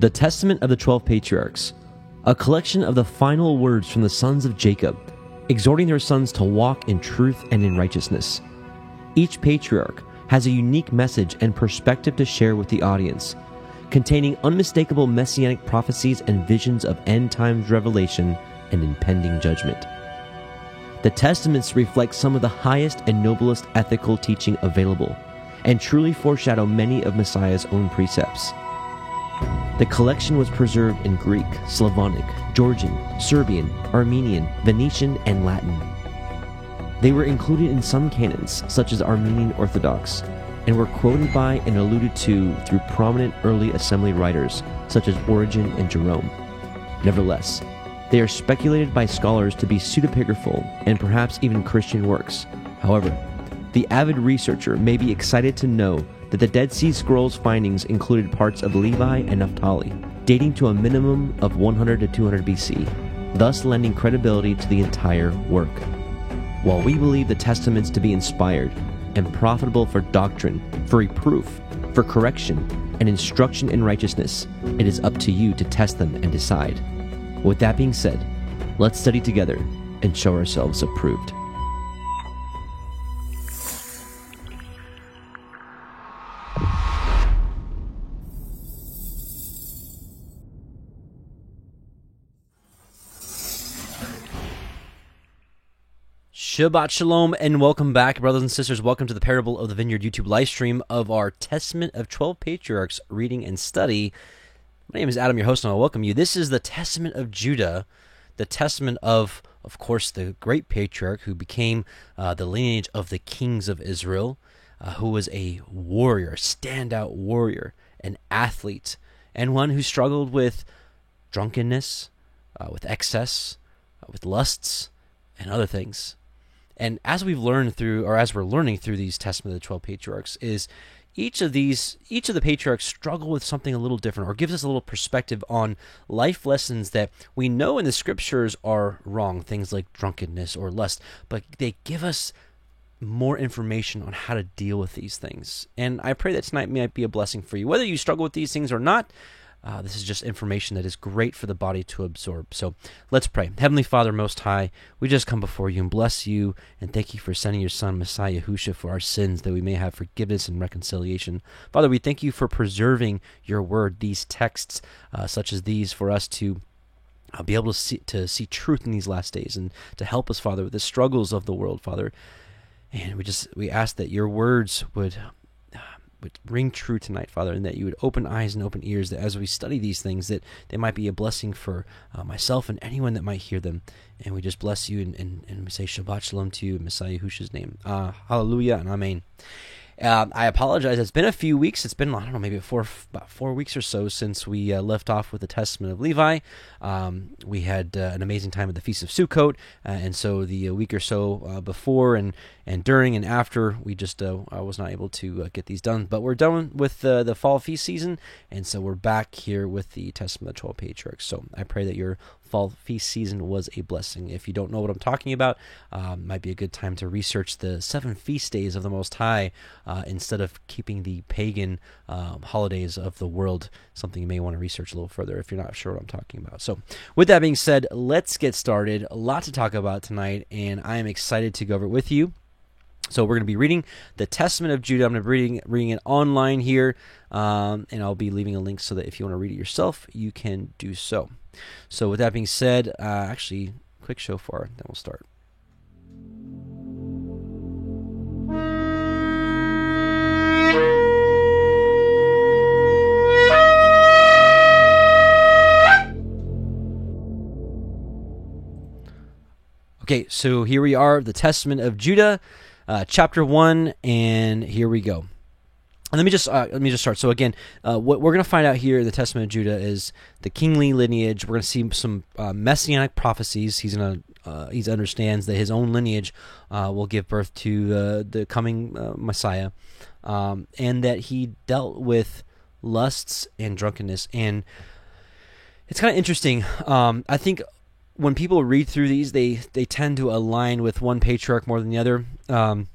The Testament of the Twelve Patriarchs, a collection of the final words from the sons of Jacob, exhorting their sons to walk in truth and in righteousness. Each patriarch has a unique message and perspective to share with the audience, containing unmistakable messianic prophecies and visions of end times revelation and impending judgment. The Testaments reflect some of the highest and noblest ethical teaching available and truly foreshadow many of Messiah's own precepts. The collection was preserved in Greek, Slavonic, Georgian, Serbian, Armenian, Venetian, and Latin. They were included in some canons, such as Armenian Orthodox, and were quoted by and alluded to through prominent early assembly writers such as Origen and Jerome. Nevertheless, they are speculated by scholars to be pseudepigraphal and perhaps even Christian works. However, the avid researcher may be excited to know that the Dead Sea Scrolls findings included parts of Levi and Naphtali, dating to a minimum of 100 to 200 BC, thus lending credibility to the entire work. While we believe the Testaments to be inspired and profitable for doctrine, for reproof, for correction, and instruction in righteousness, it is up to you to test them and decide. With that being said, let's study together and show ourselves approved. Shabbat Shalom and welcome back, brothers and sisters. Welcome to the Parable of the Vineyard YouTube live stream of our Testament of 12 Patriarchs reading and study. My name is Adam, your host, and I welcome you. This is the Testament of Judah, the testament of, of course, the great patriarch who became uh, the lineage of the kings of Israel, uh, who was a warrior, a standout warrior, an athlete, and one who struggled with drunkenness, uh, with excess, uh, with lusts, and other things. And as we've learned through, or as we're learning through these Testament of the Twelve Patriarchs, is each of these, each of the patriarchs struggle with something a little different, or gives us a little perspective on life lessons that we know in the scriptures are wrong, things like drunkenness or lust, but they give us more information on how to deal with these things. And I pray that tonight might be a blessing for you, whether you struggle with these things or not. Uh, this is just information that is great for the body to absorb. So let's pray. Heavenly Father, Most High, we just come before you and bless you and thank you for sending your Son, Messiah Yahusha, for our sins, that we may have forgiveness and reconciliation. Father, we thank you for preserving your word, these texts uh, such as these, for us to. Uh, be able to see to see truth in these last days, and to help us, Father, with the struggles of the world, Father. And we just we ask that your words would would ring true tonight, Father, and that you would open eyes and open ears, that as we study these things, that they might be a blessing for uh, myself and anyone that might hear them. And we just bless you and, and, and we say Shabbat Shalom to you in Messiah Yahushua's name. Uh, hallelujah and Amen. Uh, I apologize. It's been a few weeks. It's been I don't know, maybe four about four weeks or so since we uh, left off with the Testament of Levi. Um, we had uh, an amazing time at the Feast of Sukkot, uh, and so the uh, week or so uh, before and and during and after, we just I was not able to get these done. But we're done with the the fall feast season, and so we're back here with the Testament of the Twelve Patriarchs. So I pray that your fall feast season was a blessing. If you don't know what I'm talking about, um, might be a good time to research the seven feast days of the Most High uh, instead of keeping the pagan um, holidays of the world. Something you may want to research a little further if you're not sure what I'm talking about. So, with that being said, let's get started. A lot to talk about tonight, and I am excited to go over it with you. So we're going to be reading the Testament of Judah. I'm going to be reading, reading it online here, um, and I'll be leaving a link so that if you want to read it yourself, you can do so. So with that being said, uh, actually, quick shofar, then we'll start. Okay, so here we are, the Testament of Judah, uh, chapter one, and here we go let me just uh, let me just start. So again, uh, what we're going to find out here in the Testament of Judah is the kingly lineage. We're going to see some uh, messianic prophecies. He's going to uh, he understands that his own lineage uh, will give birth to the the coming uh, Messiah, um, and that he dealt with lusts and drunkenness. And it's kind of interesting. Um, I think when people read through these, they they tend to align with one patriarch more than the other. Um,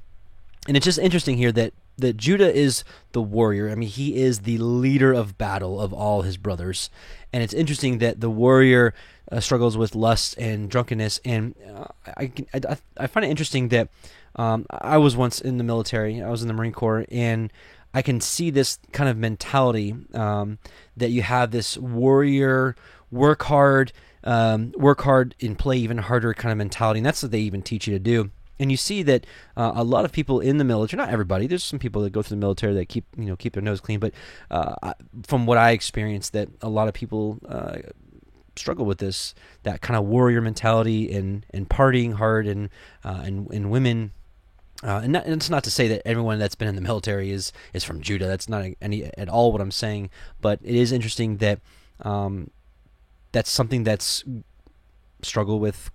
and it's just interesting here that that Judah is the warrior. I mean, he is the leader of battle of all his brothers, and it's interesting that the warrior uh, struggles with lust and drunkenness. And uh, I, I, I find it interesting that um, I was once in the military. I was in the Marine Corps, and I can see this kind of mentality um, that you have this warrior, work hard, um, work hard and play even harder kind of mentality. And that's what they even teach you to do and you see that uh, a lot of people in the military, not everybody, there's some people that go through the military that keep you know keep their nose clean, but uh, from what I experienced, that a lot of people uh, struggle with this that kind of warrior mentality and and partying hard and uh, and and women. Uh, and, not, and, it's not to say that everyone that's been in the military is is from Judah. That's not any at all what I'm saying. But it is interesting that um, that's something that's struggled with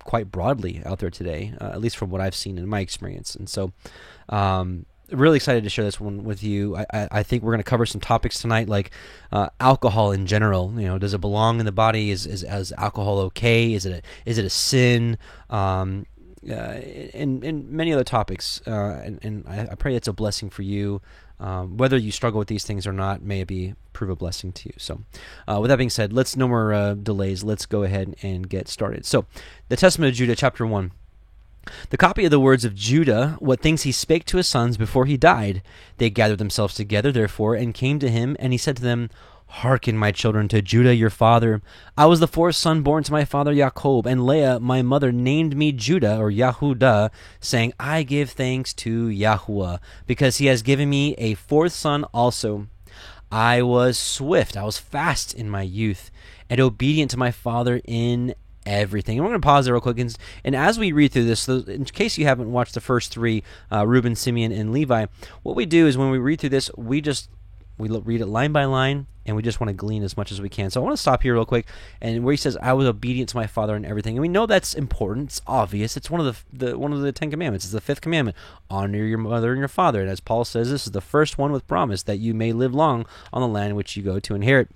quite broadly out there today, uh, at least from what I've seen in my experience. And so, um, really excited to share this one with you. I, I, I think we're going to cover some topics tonight, like uh, alcohol in general. You know, does it belong in the body? Is is, is alcohol okay? Is it a, is it a sin? Um, uh, and and many other topics. Uh, and, and I, I, pray it's a blessing for you. Um, whether you struggle with these things or not, may it be prove a blessing to you. So, uh, with that being said, let's no more uh, delays. Let's go ahead and get started. So, the Testament of Judah, chapter one. The copy of the words of Judah, what things he spake to his sons before he died. They gathered themselves together, therefore, and came to him, and he said to them, Hearken, my children, to Judah your father. I was the fourth son born to my father Jacob, and Leah, my mother, named me Judah, or Yahudah, saying, I give thanks to Yahuwah, because he has given me a fourth son also. I was swift, I was fast in my youth, and obedient to my father in everything. And we're going to pause there real quick. And, and, as we read through this, in case you haven't watched the first three, uh, Reuben, Simeon, and Levi, what we do is when we read through this, we just we read it line by line, and we just want to glean as much as we can. So I want to stop here real quick, and where he says, "I was obedient to my father in everything," and we know that's important. It's obvious. It's one of the, the one of the Ten Commandments. It's the fifth commandment: honor your mother and your father. And as Paul says, this is the first one with promise that you may live long on the land which you go to inherit.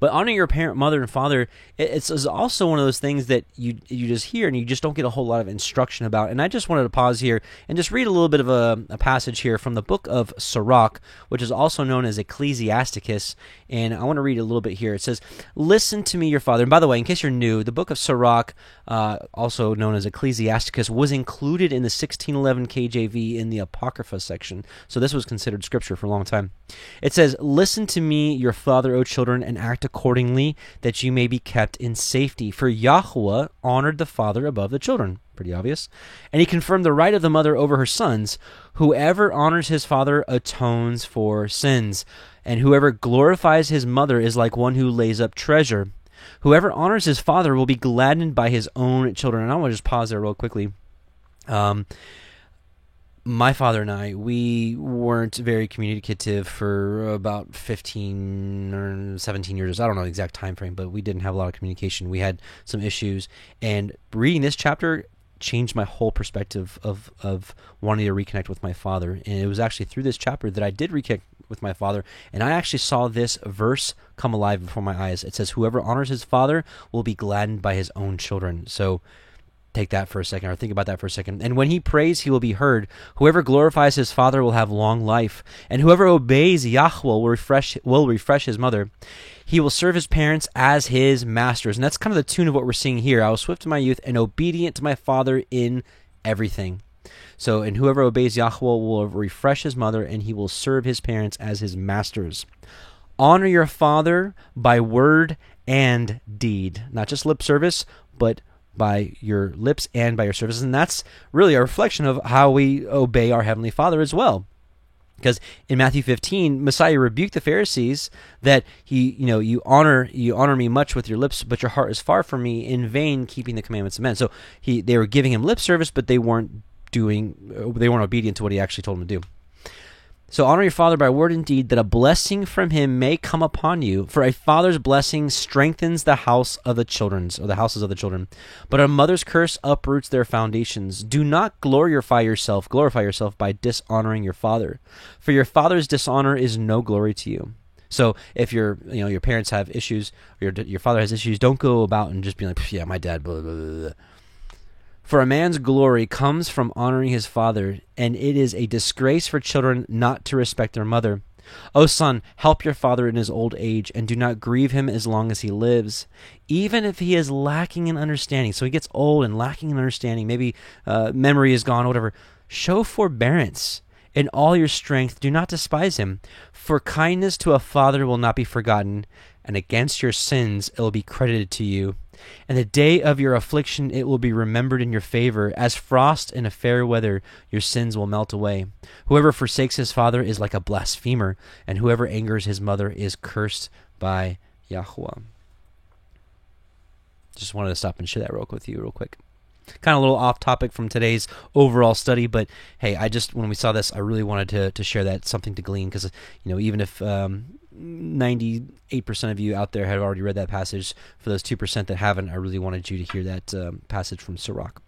But honoring your parent, mother, and father, it's, it's, also one of those things that you you just hear and you just don't get a whole lot of instruction about. And I just wanted to pause here and just read a little bit of a, a passage here from the book of Sirach, which is also known as Ecclesiasticus. And I want to read a little bit here. It says, "Listen to me, your father." And by the way, in case you're new, the book of Sirach, uh, also known as Ecclesiasticus, was included in the 1611 KJV in the Apocrypha section. So this was considered scripture for a long time. It says, "Listen to me, your father, O children, and act accordingly, that you may be kept in safety. For Yahweh honored the father above the children. Pretty obvious. And he confirmed the right of the mother over her sons. Whoever honors his father atones for sins. And whoever glorifies his mother is like one who lays up treasure. Whoever honors his father will be gladdened by his own children. And I want to just pause there real quickly. Um, my father and I, we weren't very communicative for about 15 or 17 years. I don't know the exact time frame, but we didn't have a lot of communication. We had some issues. And reading this chapter changed my whole perspective of, of wanting to reconnect with my father. And it was actually through this chapter that I did reconnect with my father. And I actually saw this verse come alive before my eyes. It says, Whoever honors his father will be gladdened by his own children. So, take that for a second or think about that for a second. And when he prays, he will be heard. Whoever glorifies his father will have long life, and whoever obeys Yahweh will refresh will refresh his mother. He will serve his parents as his masters. And that's kind of the tune of what we're seeing here. I was swift to my youth and obedient to my father in everything. So, and whoever obeys Yahweh will refresh his mother, and he will serve his parents as his masters. Honor your father by word and deed, not just lip service, but by your lips and by your services. And that's really a reflection of how we obey our Heavenly Father as well. Because in Matthew 15, Messiah rebuked the Pharisees that he, you know, you honor you honor me much with your lips, but your heart is far from me. In vain, keeping the commandments of men. So he, they were giving him lip service, but they weren't doing, they weren't obedient to what he actually told them to do. So honor your father by word and deed, that a blessing from him may come upon you. For a father's blessing strengthens the house of the children's, or the houses of the children. But a mother's curse uproots their foundations. Do not glorify yourself, glorify yourself by dishonoring your father. For your father's dishonor is no glory to you. So if your you know your parents have issues, or your your father has issues, don't go about and just be like, yeah, my dad. Blah, blah, blah. For a man's glory comes from honoring his father, and it is a disgrace for children not to respect their mother. O son, help your father in his old age, and do not grieve him as long as he lives, even if he is lacking in understanding. So he gets old and lacking in understanding. Maybe uh, memory is gone, whatever. Show forbearance in all your strength. Do not despise him, for kindness to a father will not be forgotten, and against your sins it will be credited to you. And the day of your affliction it will be remembered in your favor. As frost in a fair weather, your sins will melt away. Whoever forsakes his father is like a blasphemer, and whoever angers his mother is cursed by Yahweh. Just wanted to stop and share that real quick with you, real quick. Kind of a little off topic from today's overall study, but hey, I just when we saw this, I really wanted to to share that something to glean because you know even if um, 98% of you out there have already read that passage. For those 2% that haven't, I really wanted you to hear that um, passage from Sirach.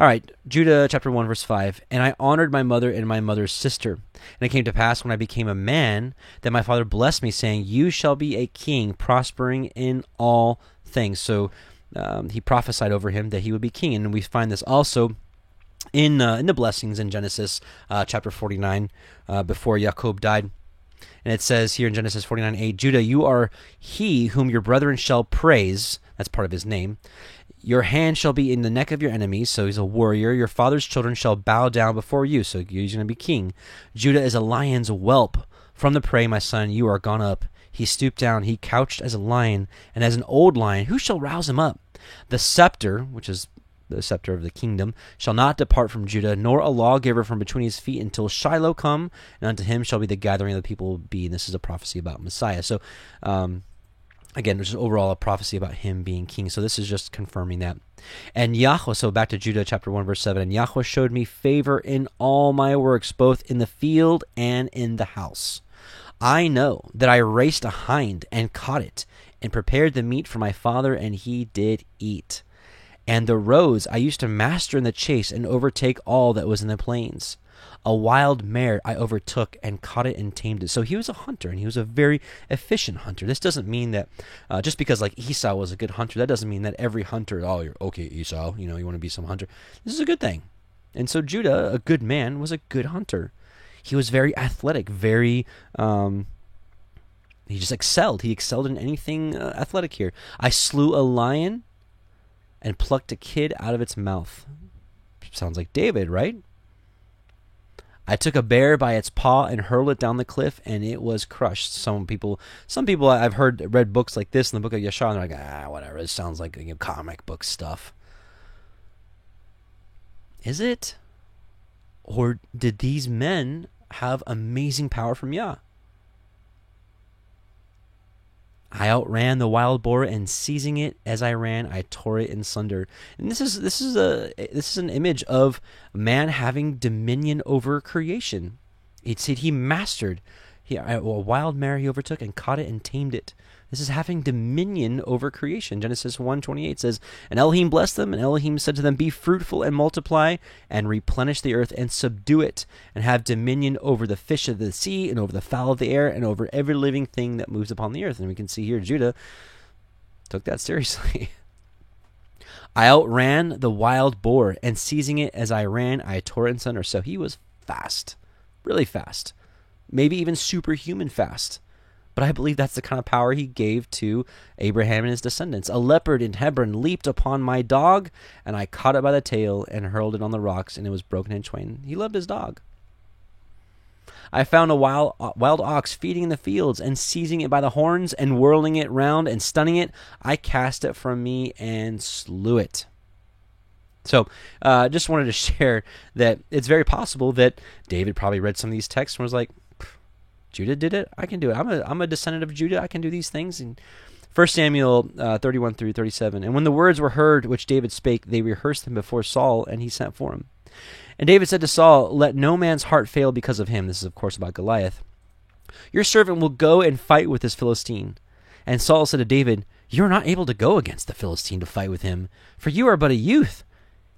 All right, Judah chapter 1, verse 5. And I honored my mother and my mother's sister. And it came to pass when I became a man that my father blessed me, saying, You shall be a king, prospering in all things. So um, he prophesied over him that he would be king. And we find this also in, uh, in the blessings in Genesis uh, chapter 49 uh, before Jacob died. And it says here in Genesis 49 8, Judah, you are he whom your brethren shall praise. That's part of his name. Your hand shall be in the neck of your enemies. So he's a warrior. Your father's children shall bow down before you. So he's going to be king. Judah is a lion's whelp. From the prey, my son, you are gone up. He stooped down. He couched as a lion, and as an old lion, who shall rouse him up? The scepter, which is the scepter of the kingdom, shall not depart from Judah, nor a lawgiver from between his feet until Shiloh come, and unto him shall be the gathering of the people be. And this is a prophecy about Messiah. So, um, again, there's overall a prophecy about him being king. So this is just confirming that. And Yahweh, so back to Judah chapter 1, verse 7, and Yahweh showed me favor in all my works, both in the field and in the house. I know that I raced a hind and caught it, and prepared the meat for my father, and he did eat and the roads I used to master in the chase and overtake all that was in the plains. A wild mare I overtook and caught it and tamed it. So he was a hunter, and he was a very efficient hunter. This doesn't mean that uh, just because like Esau was a good hunter, that doesn't mean that every hunter, oh, you're okay, Esau, you know, you want to be some hunter. This is a good thing. And so Judah, a good man, was a good hunter. He was very athletic, very um, he just excelled. He excelled in anything uh, athletic here. I slew a lion and plucked a kid out of its mouth. Sounds like David, right? I took a bear by its paw and hurled it down the cliff, and it was crushed. Some people, some people I've heard read books like this in the book of Yeshua, and they're like, ah, whatever. This sounds like you know, comic book stuff. Is it, or did these men have amazing power from Yah? I outran the wild boar, and seizing it as I ran, I tore it in sunder. And this is this is a this is an image of man having dominion over creation. It said he mastered. He, a wild mare he overtook and caught it and tamed it. This is having dominion over creation. Genesis 1:28 says, "And Elohim blessed them, and Elohim said to them, Be fruitful and multiply, and replenish the earth and subdue it, and have dominion over the fish of the sea, and over the fowl of the air, and over every living thing that moves upon the earth." And we can see here Judah took that seriously. I outran the wild boar, and seizing it as I ran, I tore it in sunder. So he was fast, really fast, maybe even superhuman fast. But I believe that's the kind of power he gave to Abraham and his descendants. A leopard in Hebron leaped upon my dog, and I caught it by the tail and hurled it on the rocks, and it was broken in twain. He loved his dog. I found a wild, wild ox feeding in the fields, and seizing it by the horns, and whirling it round, and stunning it, I cast it from me and slew it. So, uh, just wanted to share that it's very possible that David probably read some of these texts and was like, Judah did it. I can do it. I'm a I'm a descendant of Judah. I can do these things. And 1 Samuel uh, 31 through 37. And when the words were heard which David spake, they rehearsed them before Saul, and he sent for him. And David said to Saul, Let no man's heart fail because of him. This is, of course, about Goliath. Your servant will go and fight with this Philistine. And Saul said to David, You are not able to go against the Philistine to fight with him, for you are but a youth,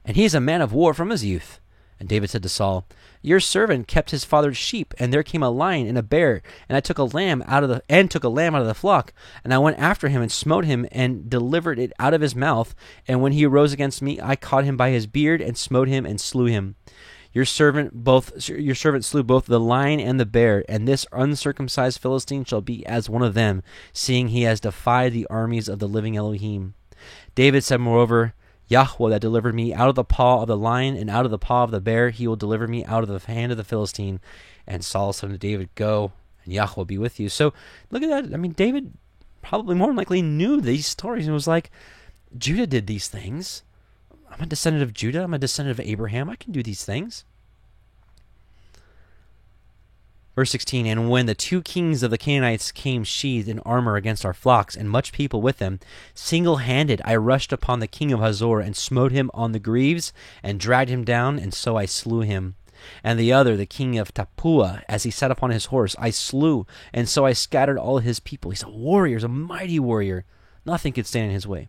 and he is a man of war from his youth. And David said to Saul, Your servant kept his father's sheep, and there came a lion and a bear, and I took a lamb out of the and took a lamb out of the flock, and I went after him and smote him and delivered it out of his mouth. And when he arose against me, I caught him by his beard and smote him and slew him. Your servant both your servant slew both the lion and the bear, and this uncircumcised Philistine shall be as one of them, seeing he has defied the armies of the living Elohim. David said, moreover, Yahweh that delivered me out of the paw of the lion and out of the paw of the bear, he will deliver me out of the hand of the Philistine. And Saul said to David, Go, and Yahweh be with you. So look at that. I mean, David probably more than likely knew these stories and was like, Judah did these things. I'm a descendant of Judah. I'm a descendant of Abraham. I can do these things. Verse 16 And when the two kings of the Canaanites came sheathed in armor against our flocks, and much people with them, single handed I rushed upon the king of Hazor, and smote him on the greaves, and dragged him down, and so I slew him. And the other, the king of Tappuah, as he sat upon his horse, I slew, and so I scattered all his people. He's a warrior, he's a mighty warrior. Nothing could stand in his way.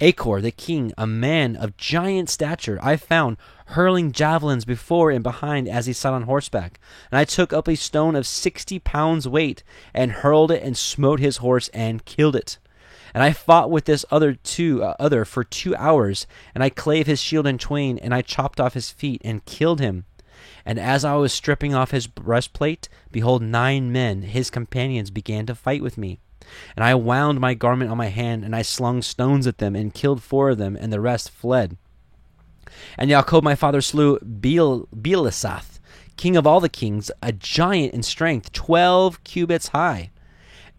Achor, the king, a man of giant stature, I found hurling javelins before and behind as he sat on horseback. And I took up a stone of sixty pounds weight, and hurled it and smote his horse and killed it. And I fought with this other two uh, other for two hours, and I clave his shield in twain, and I chopped off his feet and killed him. And as I was stripping off his breastplate, behold, nine men, his companions, began to fight with me. And I wound my garment on my hand, and I slung stones at them, and killed four of them, and the rest fled. And Yaakov my father slew Beel, Beelesath, king of all the kings, a giant in strength, twelve cubits high.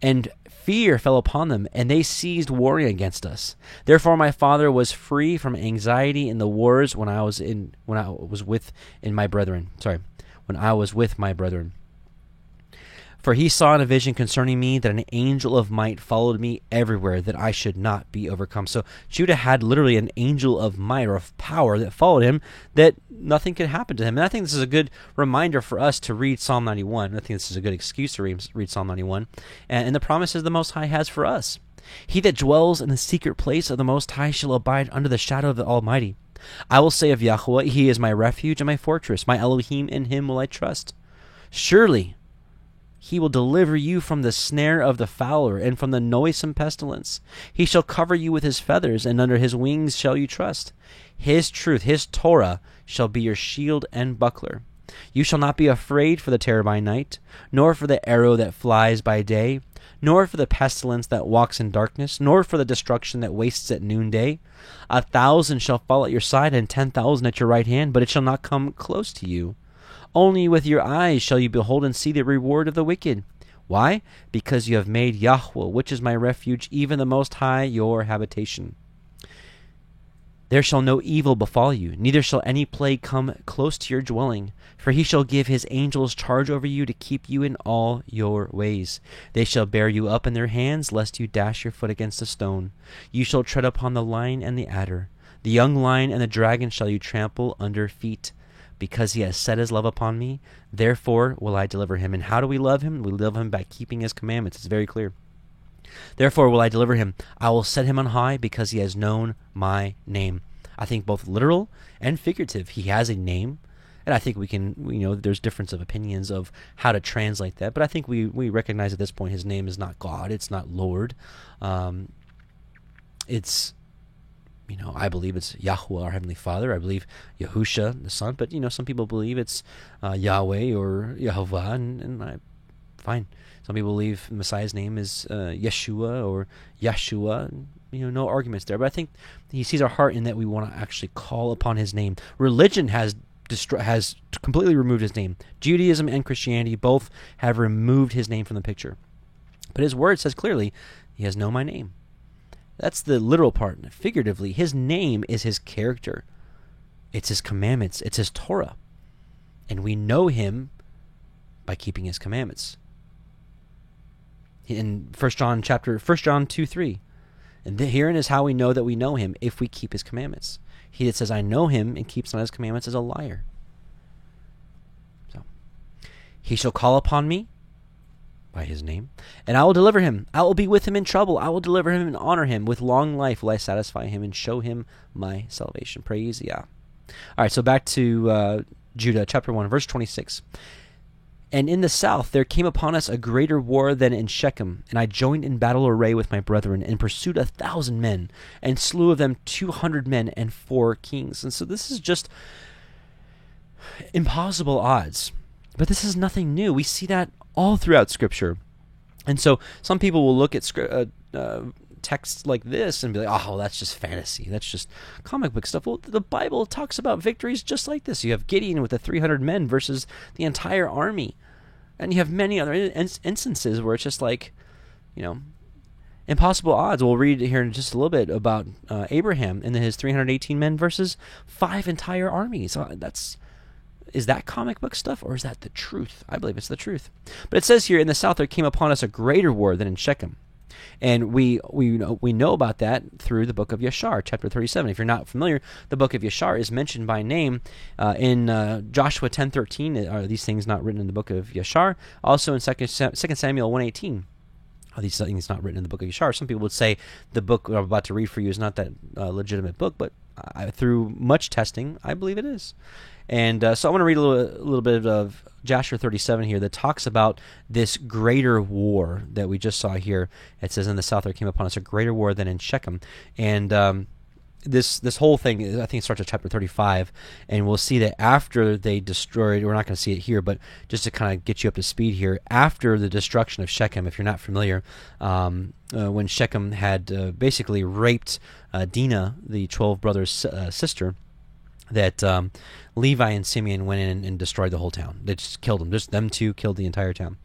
And fear fell upon them, and they ceased warring against us. Therefore my father was free from anxiety in the wars when I was in when I was with in my brethren. Sorry, when I was with my brethren. For he saw in a vision concerning me that an angel of might followed me everywhere, that I should not be overcome. So Judah had literally an angel of might or of power that followed him, that nothing could happen to him. And I think this is a good reminder for us to read Psalm 91. I think this is a good excuse to read, read Psalm 91 and, and the promises the Most High has for us. He that dwells in the secret place of the Most High shall abide under the shadow of the Almighty. I will say of Yahweh, He is my refuge and my fortress, my Elohim, in Him will I trust. Surely he will deliver you from the snare of the fowler and from the noisome pestilence. He shall cover you with his feathers, and under his wings shall you trust. His truth, his Torah, shall be your shield and buckler. You shall not be afraid for the terror by night, nor for the arrow that flies by day, nor for the pestilence that walks in darkness, nor for the destruction that wastes at noonday. A thousand shall fall at your side, and ten thousand at your right hand, but it shall not come close to you. Only with your eyes shall you behold and see the reward of the wicked. Why? Because you have made Yahweh, which is my refuge, even the Most High, your habitation. There shall no evil befall you, neither shall any plague come close to your dwelling. For he shall give his angels charge over you to keep you in all your ways. They shall bear you up in their hands, lest you dash your foot against a stone. You shall tread upon the lion and the adder. The young lion and the dragon shall you trample under feet because he has set his love upon me, therefore will I deliver him. And how do we love him? We love him by keeping his commandments. It's very clear. Therefore will I deliver him. I will set him on high because he has known my name. I think both literal and figurative. He has a name. And I think we can, you know, there's difference of opinions of how to translate that. But I think we, we recognize at this point his name is not God. It's not Lord. Um, it's you know, I believe it's Yahweh, our Heavenly Father. I believe Yahusha, the Son. But, you know, some people believe it's uh, Yahweh or Yehovah, and, and I, fine. Some people believe Messiah's name is uh, Yeshua or Yeshua. You know, no arguments there. But I think he sees our heart in that we want to actually call upon his name. Religion has destro- has completely removed his name. Judaism and Christianity both have removed his name from the picture. But his word says clearly, he has known my name. That's the literal part. Figuratively, his name is his character. It's his commandments. It's his Torah. And we know him by keeping his commandments. In 1 John chapter 1 John 2 3. And herein is how we know that we know him if we keep his commandments. He that says, I know him and keeps not his commandments is a liar. So he shall call upon me, by his name, and I will deliver him. I will be with him in trouble. I will deliver him and honor him. With long life will I satisfy him and show him my salvation. Praise Yah. All right, so back to uh, Judah, chapter 1, verse 26. And in the south there came upon us a greater war than in Shechem, and I joined in battle array with my brethren, and pursued a thousand men, and slew of them two hundred men and four kings. And so this is just impossible odds. But this is nothing new. We see that all throughout Scripture. And so some people will look at uh, uh, texts like this and be like, oh, that's just fantasy. That's just comic book stuff. Well, the Bible talks about victories just like this. You have Gideon with the 300 men versus the entire army. And you have many other in- instances where it's just like, you know, impossible odds. We'll read here in just a little bit about uh, Abraham and his 318 men versus five entire armies. Uh, that's is that comic book stuff or is that the truth? I believe it's the truth. But it says here in the south there came upon us a greater war than in Shechem. And we we know, we know about that through the book of Yashar, chapter 37. If you're not familiar, the book of Yashar is mentioned by name uh, in uh, Joshua 10:13. Are these things not written in the book of Yashar? Also in 2 Samuel 1:18 are these things not written in the book of Yashar? Some people would say the book I'm about to read for you is not that uh, legitimate book, but I, through much testing, I believe it is. And uh, so I want to read a little, a little bit of Joshua 37 here that talks about this greater war that we just saw here. It says, In the south there came upon us a greater war than in Shechem. And um, this this whole thing, I think, starts at chapter 35. And we'll see that after they destroyed, we're not going to see it here, but just to kind of get you up to speed here, after the destruction of Shechem, if you're not familiar, um, uh, when Shechem had uh, basically raped uh, Dinah, the 12 brothers' uh, sister, that um, Levi and Simeon went in and destroyed the whole town. They just killed them. Just them two killed the entire town.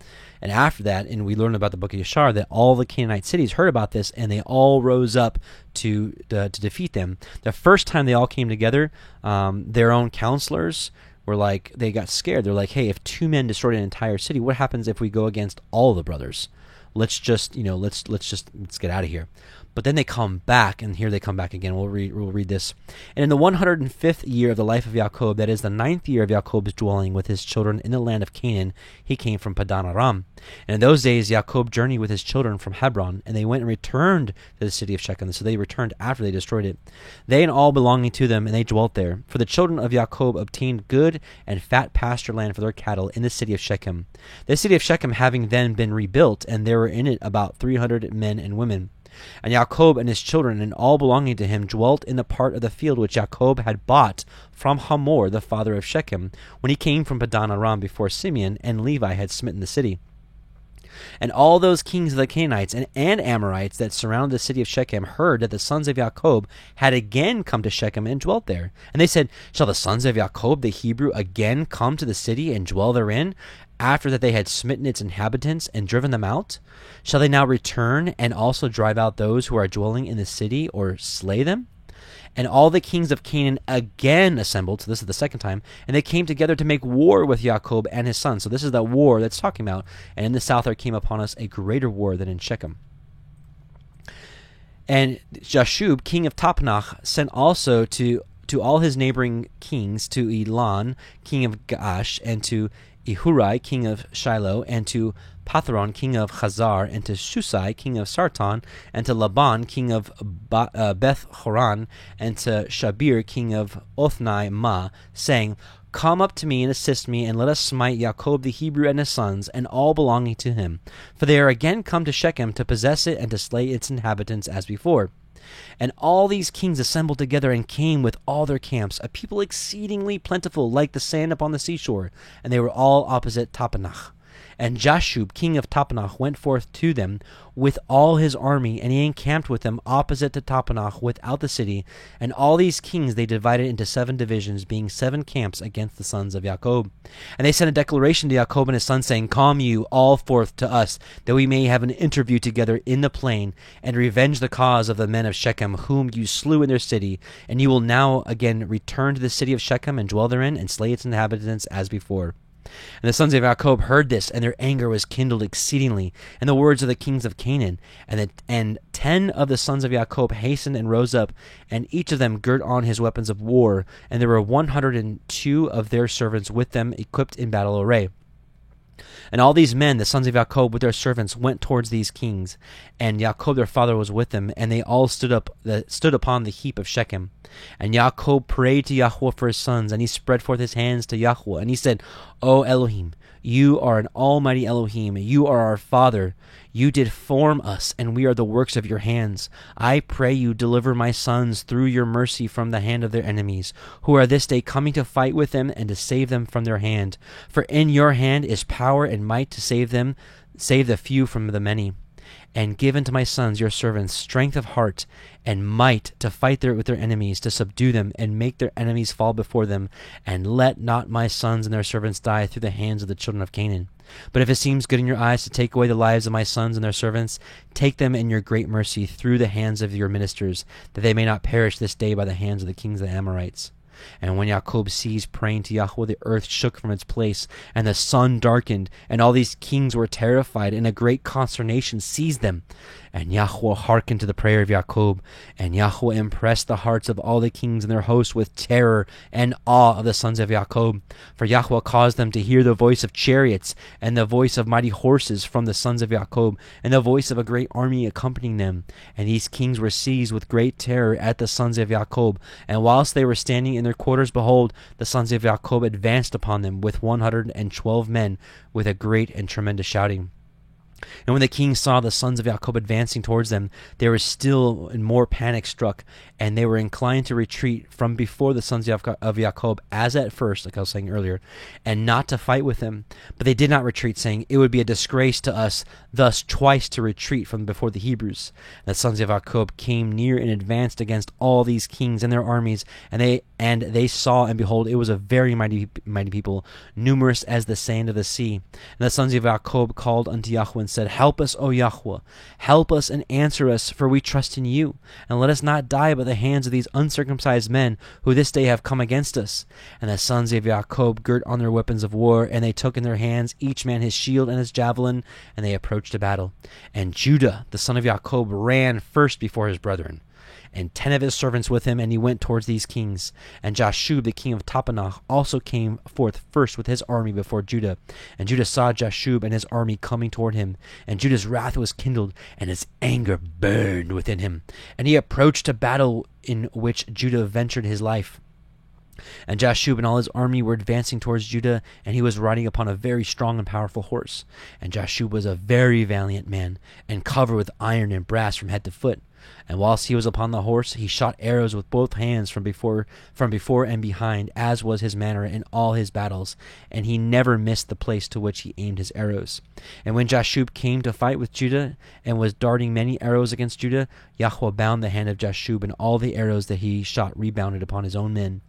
And after that, and we learned about the book of Yashar, that all the Canaanite cities heard about this and they all rose up to uh, to defeat them. The first time they all came together, um, their own counselors were like, they got scared. They're like, hey, if two men destroyed an entire city, what happens if we go against all the brothers? Let's just, you know, let's let's just let's get out of here. But then they come back, and here they come back again. We'll read, we'll read this. And in the 105th year of the life of Jacob, that is the ninth year of Jacob's dwelling with his children in the land of Canaan, he came from Padan Aram. And in those days, Jacob journeyed with his children from Hebron, and they went and returned to the city of Shechem. So they returned after they destroyed it. They and all belonging to them, and they dwelt there. For the children of Jacob obtained good and fat pasture land for their cattle in the city of Shechem. The city of Shechem having then been rebuilt, and there were in it about three hundred men and women. And Jacob and his children and all belonging to him dwelt in the part of the field which Jacob had bought from Hamor, the father of Shechem, when he came from Padan Aram before Simeon and Levi had smitten the city. And all those kings of the Canaanites and, and Amorites that surrounded the city of Shechem heard that the sons of Jacob had again come to Shechem and dwelt there. And they said, Shall the sons of Jacob the Hebrew again come to the city and dwell therein? After that they had smitten its inhabitants and driven them out? Shall they now return and also drive out those who are dwelling in the city or slay them? And all the kings of Canaan again assembled. So this is the second time. And they came together to make war with Jacob and his sons. So this is the war that's talking about. And in the south there came upon us a greater war than in Shechem. And Jashub, king of Tapnach, sent also to to all his neighboring kings, to Elon, king of Gaash, and to Ehurai, king of Shiloh, and to Pathron, king of Chazar, and to Shusai, king of Sarton, and to Laban, king of ba- uh, Beth and to Shabir, king of Othnai Ma, saying, Come up to me and assist me, and let us smite Jacob the Hebrew and his sons, and all belonging to him. For they are again come to Shechem to possess it and to slay its inhabitants as before. And all these kings assembled together and came with all their camps, a people exceedingly plentiful, like the sand upon the seashore, and they were all opposite Tapnach. And Jashub, king of Tapnach, went forth to them with all his army, and he encamped with them opposite to Tapnach without the city. And all these kings they divided into seven divisions, being seven camps against the sons of Jacob. And they sent a declaration to Jacob and his sons, saying, Come you all forth to us, that we may have an interview together in the plain, and revenge the cause of the men of Shechem, whom you slew in their city. And you will now again return to the city of Shechem, and dwell therein, and slay its inhabitants as before. And the sons of Jacob heard this, and their anger was kindled exceedingly, and the words of the kings of Canaan. And, the, and ten of the sons of Jacob hastened and rose up, and each of them girt on his weapons of war. And there were one hundred and two of their servants with them, equipped in battle array. And all these men, the sons of Jacob, with their servants, went towards these kings. And Jacob their father was with them, and they all stood up, the, stood upon the heap of Shechem. And Jacob prayed to Yahweh for his sons, and he spread forth his hands to Yahweh, and he said, O Elohim, you are an almighty Elohim. You are our Father. You did form us, and we are the works of your hands. I pray you deliver my sons through your mercy from the hand of their enemies, who are this day coming to fight with them and to save them from their hand. For in your hand is power and might to save them, save the few from the many and give unto my sons your servants strength of heart and might to fight their, with their enemies, to subdue them, and make their enemies fall before them. And let not my sons and their servants die through the hands of the children of Canaan. But if it seems good in your eyes to take away the lives of my sons and their servants, take them in your great mercy through the hands of your ministers, that they may not perish this day by the hands of the kings of the Amorites. And when Jacob ceased praying to Yahweh, the earth shook from its place, and the sun darkened, and all these kings were terrified, and a great consternation seized them. And Yahweh hearkened to the prayer of Jacob, and Yahweh impressed the hearts of all the kings and their hosts with terror and awe of the sons of Jacob. For Yahweh caused them to hear the voice of chariots, and the voice of mighty horses from the sons of Jacob, and the voice of a great army accompanying them. And these kings were seized with great terror at the sons of Jacob. And whilst they were standing in their quarters, behold, the sons of Jacob advanced upon them with one hundred and twelve men, with a great and tremendous shouting. And when the king saw the sons of Jacob advancing towards them, they were still more panic struck, and they were inclined to retreat from before the sons of Jacob, as at first, like I was saying earlier, and not to fight with them. But they did not retreat, saying, It would be a disgrace to us thus twice to retreat from before the Hebrews. And the sons of Jacob came near and advanced against all these kings and their armies, and they and they saw, and behold, it was a very mighty mighty people, numerous as the sand of the sea. And the sons of Jacob called unto Yahweh said, Help us, O Yahweh, help us and answer us, for we trust in you. And let us not die by the hands of these uncircumcised men, who this day have come against us. And the sons of Jacob girt on their weapons of war, and they took in their hands each man his shield and his javelin, and they approached to battle. And Judah, the son of Jacob, ran first before his brethren and ten of his servants with him, and he went towards these kings. And Jashub, the king of Tappanach, also came forth first with his army before Judah. And Judah saw Jashub and his army coming toward him, and Judah's wrath was kindled, and his anger burned within him. And he approached to battle in which Judah ventured his life. And Jashub and all his army were advancing towards Judah, and he was riding upon a very strong and powerful horse. And Jashub was a very valiant man, and covered with iron and brass from head to foot. And whilst he was upon the horse, he shot arrows with both hands from before, from before and behind, as was his manner in all his battles, and he never missed the place to which he aimed his arrows. And when Jashub came to fight with Judah, and was darting many arrows against Judah, Yahweh bound the hand of Jashub, and all the arrows that he shot rebounded upon his own men.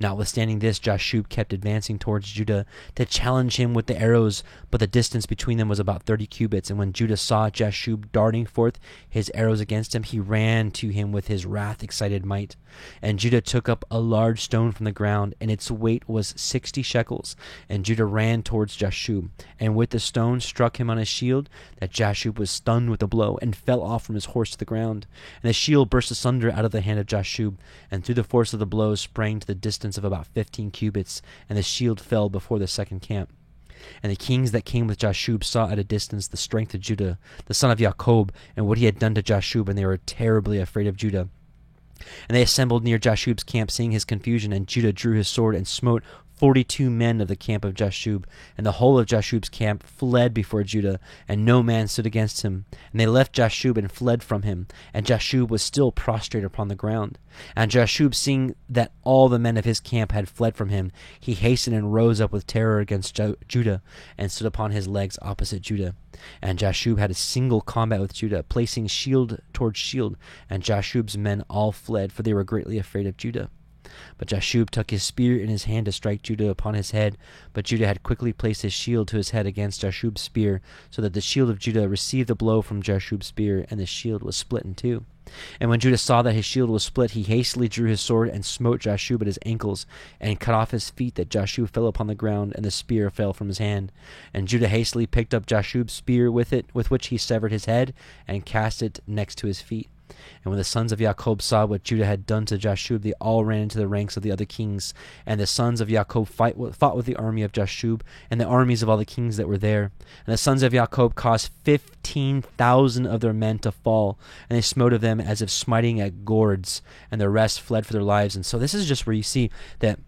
Notwithstanding this, Jashub kept advancing towards Judah to challenge him with the arrows, but the distance between them was about thirty cubits. And when Judah saw Jashub darting forth his arrows against him, he ran to him with his wrath excited might. And Judah took up a large stone from the ground, and its weight was sixty shekels. And Judah ran towards Jashub, and with the stone struck him on his shield, that Jashub was stunned with the blow, and fell off from his horse to the ground. And the shield burst asunder out of the hand of Jashub, and through the force of the blow sprang to the distance of about fifteen cubits, and the shield fell before the second camp. And the kings that came with Jashub saw at a distance the strength of Judah, the son of Jacob, and what he had done to Jashub, and they were terribly afraid of Judah. And they assembled near Jashub's camp, seeing his confusion, and Judah drew his sword and smote forty two men of the camp of Jashub, and the whole of Jashub's camp fled before Judah, and no man stood against him. And they left Jashub and fled from him, and Jashub was still prostrate upon the ground. And Jashub, seeing that all the men of his camp had fled from him, he hastened and rose up with terror against Judah, and stood upon his legs opposite Judah. And Jashub had a single combat with Judah, placing shield toward shield, and Jashub's men all fled, for they were greatly afraid of Judah. But Jashub took his spear in his hand to strike Judah upon his head. But Judah had quickly placed his shield to his head against Jashub's spear, so that the shield of Judah received the blow from Jashub's spear, and the shield was split in two. And when Judah saw that his shield was split, he hastily drew his sword and smote Jashub at his ankles, and cut off his feet, that Jashub fell upon the ground, and the spear fell from his hand. And Judah hastily picked up Jashub's spear with it, with which he severed his head, and cast it next to his feet. And when the sons of Jacob saw what Judah had done to Jashub, they all ran into the ranks of the other kings. And the sons of Jacob fight, fought with the army of Jashub and the armies of all the kings that were there. And the sons of Jacob caused fifteen thousand of their men to fall, and they smote of them as if smiting at gourds, and the rest fled for their lives. And so this is just where you see that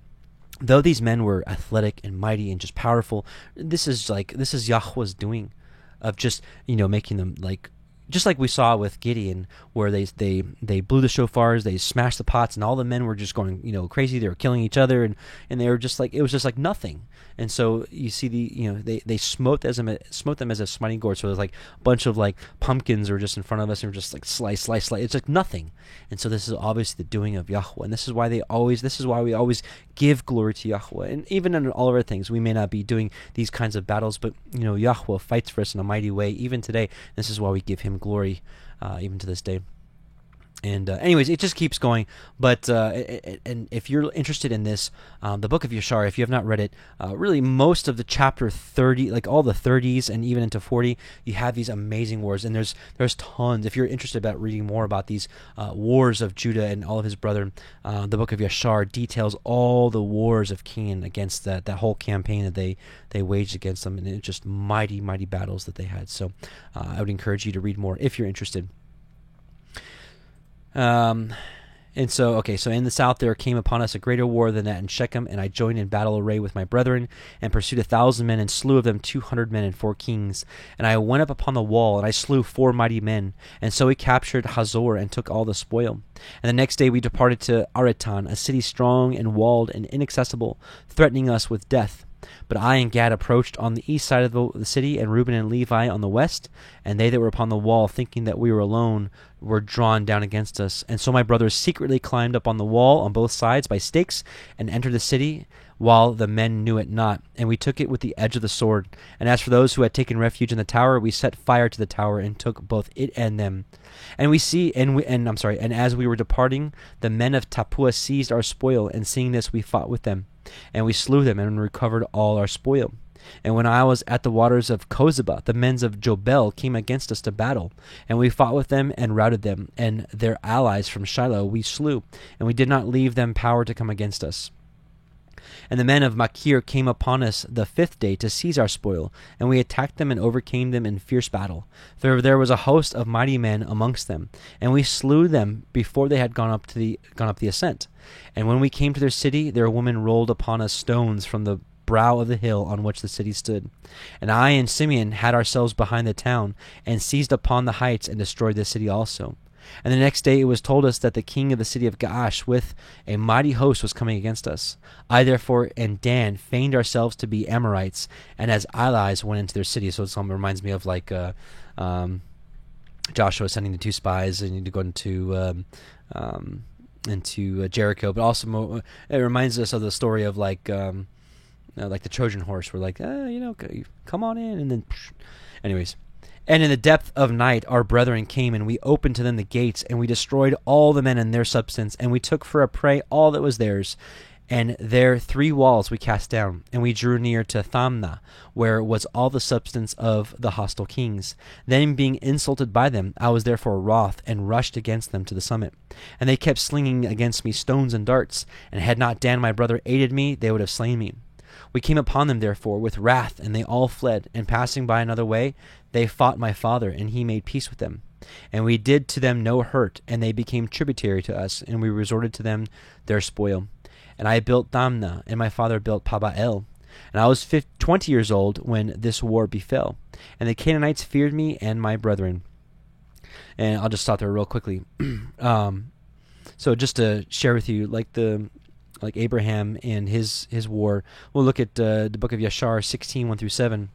though these men were athletic and mighty and just powerful, this is like this is Yahweh's doing of just you know making them like just like we saw with Gideon, where they they they blew the shofars, they smashed the pots, and all the men were just going you know crazy. They were killing each other, and, and they were just like it was just like nothing. And so you see the you know they they smote as a, smote them as a smiting gourd. So there's like a bunch of like pumpkins were just in front of us, and we're just like slice, slice, slice. It's like nothing. And so this is obviously the doing of Yahweh, and this is why they always this is why we always give glory to Yahweh. And even in all of our things, we may not be doing these kinds of battles, but you know Yahweh fights for us in a mighty way. Even today, this is why we give Him glory, uh, even to this day and uh, anyways, it just keeps going. But uh, and if you're interested in this, um, the book of Yashar, if you have not read it, uh, really most of the chapter thirty, like all the thirties and even into forty, you have these amazing wars, and there's there's tons. If you're interested about reading more about these uh, wars of Judah and all of his brethren, uh, the book of Yashar details all the wars of Canaan against that that whole campaign that they they waged against them, and it's just mighty mighty battles that they had. So uh, I would encourage you to read more if you're interested. Um, and so, okay, so in the south there came upon us a greater war than that in Shechem, and I joined in battle array with my brethren, and pursued a thousand men, and slew of them two hundred men and four kings. And I went up upon the wall, and I slew four mighty men. And so we captured Hazor, and took all the spoil. And the next day we departed to Aretan, a city strong and walled and inaccessible, threatening us with death. But I and Gad approached on the east side of the city, and Reuben and Levi on the west. And they that were upon the wall, thinking that we were alone, were drawn down against us. And so my brothers secretly climbed up on the wall on both sides by stakes, and entered the city, while the men knew it not. And we took it with the edge of the sword. And as for those who had taken refuge in the tower, we set fire to the tower, and took both it and them. And we see, and we, and I'm sorry, and as we were departing, the men of Tapua seized our spoil, and seeing this, we fought with them. And we slew them and recovered all our spoil. And when I was at the waters of Kozeba, the men of Jobel came against us to battle, and we fought with them and routed them, and their allies from Shiloh we slew, and we did not leave them power to come against us. And the men of Machir came upon us the fifth day to seize our spoil, and we attacked them and overcame them in fierce battle. For there was a host of mighty men amongst them, and we slew them before they had gone up to the gone up the ascent. And when we came to their city, their women rolled upon us stones from the brow of the hill on which the city stood. And I and Simeon had ourselves behind the town, and seized upon the heights, and destroyed the city also. And the next day it was told us that the king of the city of Gaash with a mighty host was coming against us. I therefore and Dan feigned ourselves to be Amorites, and as allies went into their city. So it reminds me of like uh, um, Joshua sending the two spies and to go into um, um, into uh, Jericho, but also mo- it reminds us of the story of like um, uh, like the Trojan horse. We're like, ah, you know, come on in, and then, psh. anyways. And in the depth of night, our brethren came, and we opened to them the gates, and we destroyed all the men and their substance, and we took for a prey all that was theirs. And there three walls we cast down, and we drew near to Thamna, where was all the substance of the hostile kings. Then, being insulted by them, I was therefore wroth, and rushed against them to the summit. And they kept slinging against me stones and darts, and had not Dan my brother aided me, they would have slain me. We came upon them, therefore, with wrath, and they all fled. And passing by another way, they fought my father, and he made peace with them. And we did to them no hurt, and they became tributary to us, and we resorted to them their spoil. And I built Thamna, and my father built Pabael. And I was twenty years old when this war befell. And the Canaanites feared me and my brethren. And I'll just stop there real quickly. um, so just to share with you, like the like Abraham and his his war. We'll look at uh, the book of Yashar 16 1 through 7.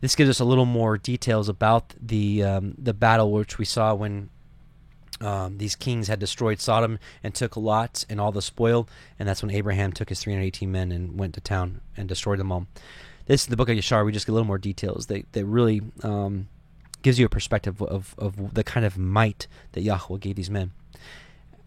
This gives us a little more details about the um, the battle which we saw when um, these kings had destroyed Sodom and took Lot and all the spoil, and that's when Abraham took his 318 men and went to town and destroyed them all. This is the book of Yashar. We just get a little more details that that really um, gives you a perspective of, of the kind of might that Yahweh gave these men.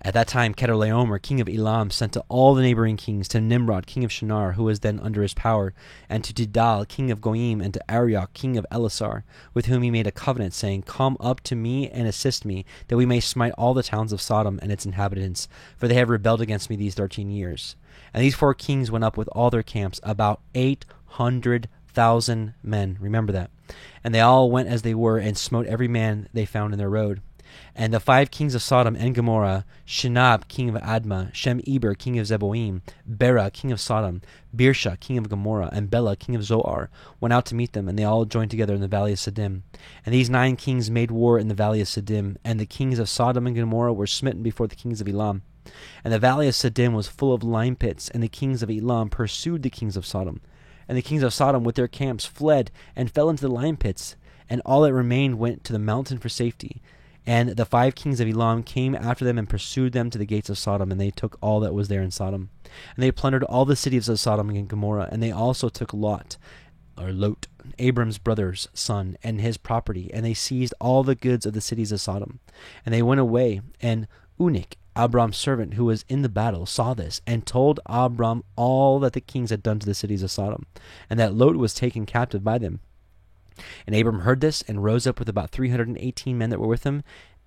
At that time, Chedorlaomer, king of Elam, sent to all the neighboring kings, to Nimrod, king of Shinar, who was then under his power, and to Tidal, king of Goim, and to Arioch, king of Elasar, with whom he made a covenant, saying, Come up to me and assist me, that we may smite all the towns of Sodom and its inhabitants, for they have rebelled against me these thirteen years. And these four kings went up with all their camps, about eight hundred thousand men. Remember that. And they all went as they were, and smote every man they found in their road. And the five kings of Sodom and Gomorrah, Shinab, king of Admah, Shemeber, king of Zeboim, Bera, king of Sodom, Birsha, king of Gomorrah, and Bela, king of Zoar, went out to meet them, and they all joined together in the valley of Siddim. And these nine kings made war in the valley of Siddim, and the kings of Sodom and Gomorrah were smitten before the kings of Elam. And the valley of Siddim was full of lime pits, and the kings of Elam pursued the kings of Sodom. And the kings of Sodom with their camps fled and fell into the lime pits, and all that remained went to the mountain for safety. And the five kings of Elam came after them and pursued them to the gates of Sodom, and they took all that was there in Sodom. And they plundered all the cities of Sodom and Gomorrah, and they also took Lot, or Lot, Abram's brother's son, and his property, and they seized all the goods of the cities of Sodom. And they went away, and Unnik, Abram's servant, who was in the battle, saw this, and told Abram all that the kings had done to the cities of Sodom, and that Lot was taken captive by them. And Abram heard this and rose up with about 318 men that were with him.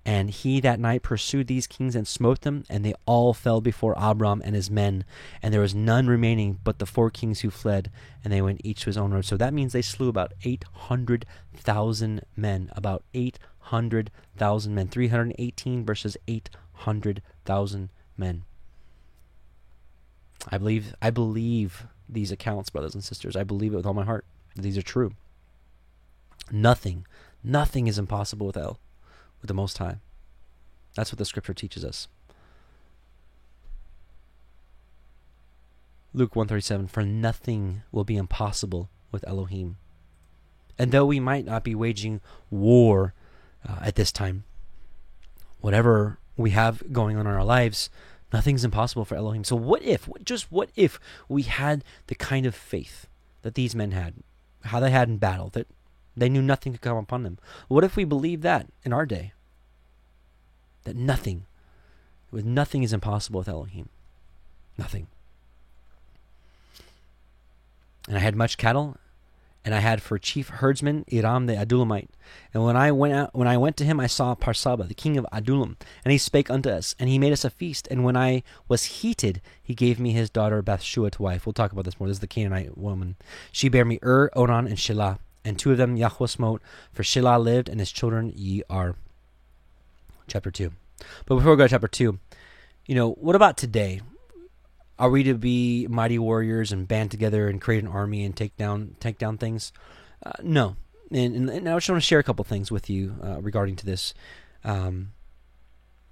And he that night pursued these kings and smote them, and they all fell before Abram and his men. And there was none remaining but the four kings who fled, and they went each to his own road. So that means they slew about 800,000 men. About 800,000 men. 318 versus 800,000 men. I believe I believe these accounts, brothers and sisters. I believe it with all my heart. These are true. Nothing, nothing is impossible with El, with the Most High. That's what the scripture teaches us. Luke 137 For nothing will be impossible with Elohim. And though we might not be waging war uh, at this time, whatever we have going on in our lives, nothing's impossible for Elohim. So, what if, just what if we had the kind of faith that these men had, how they had in battle, that they knew nothing could come upon them. What if we believe that in our day? That nothing, with nothing is impossible with Elohim. Nothing. And I had much cattle, and I had for chief herdsman Iram the Adullamite. And when I went out, when I went to him, I saw Parsaba, the king of Adullam, and he spake unto us, and he made us a feast. And when I was heated, he gave me his daughter Bathshua to wife. We'll talk about this more. This is the Canaanite woman. She bare me Ur, Onan, and Shelah and two of them Yahweh smote, for Shelah lived, and his children ye are. Chapter 2. But before we go to chapter 2, you know, what about today? Are we to be mighty warriors and band together and create an army and take down take down things? Uh, no. And, and, and, I just want to share a couple things with you uh, regarding to this. Um,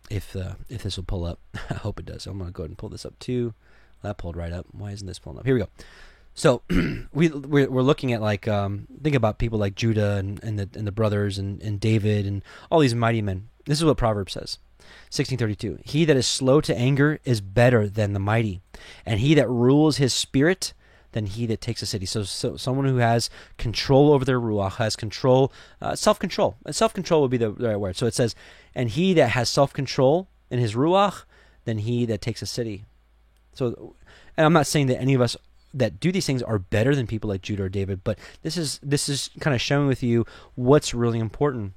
if uh, if this will pull up, I hope it does. I'm going to go ahead and pull this up too. That pulled right up. Why isn't this pulling up? Here we go. So we we're, we're, looking at like um, think about people like Judah and, and the and the brothers and, and David and all these mighty men. This is what Proverbs says. 1632 He that is slow to anger is better than the mighty, and he that rules his spirit than he that takes a city. So, so someone who has control over their ruach has control, uh, self control. Self control would be the, the right word. So it says, and he that has self control in his ruach, than he that takes a city. So, and I'm not saying that any of us that do these things are better than people like Judah or David, but this is this is kind of showing with you what's really important.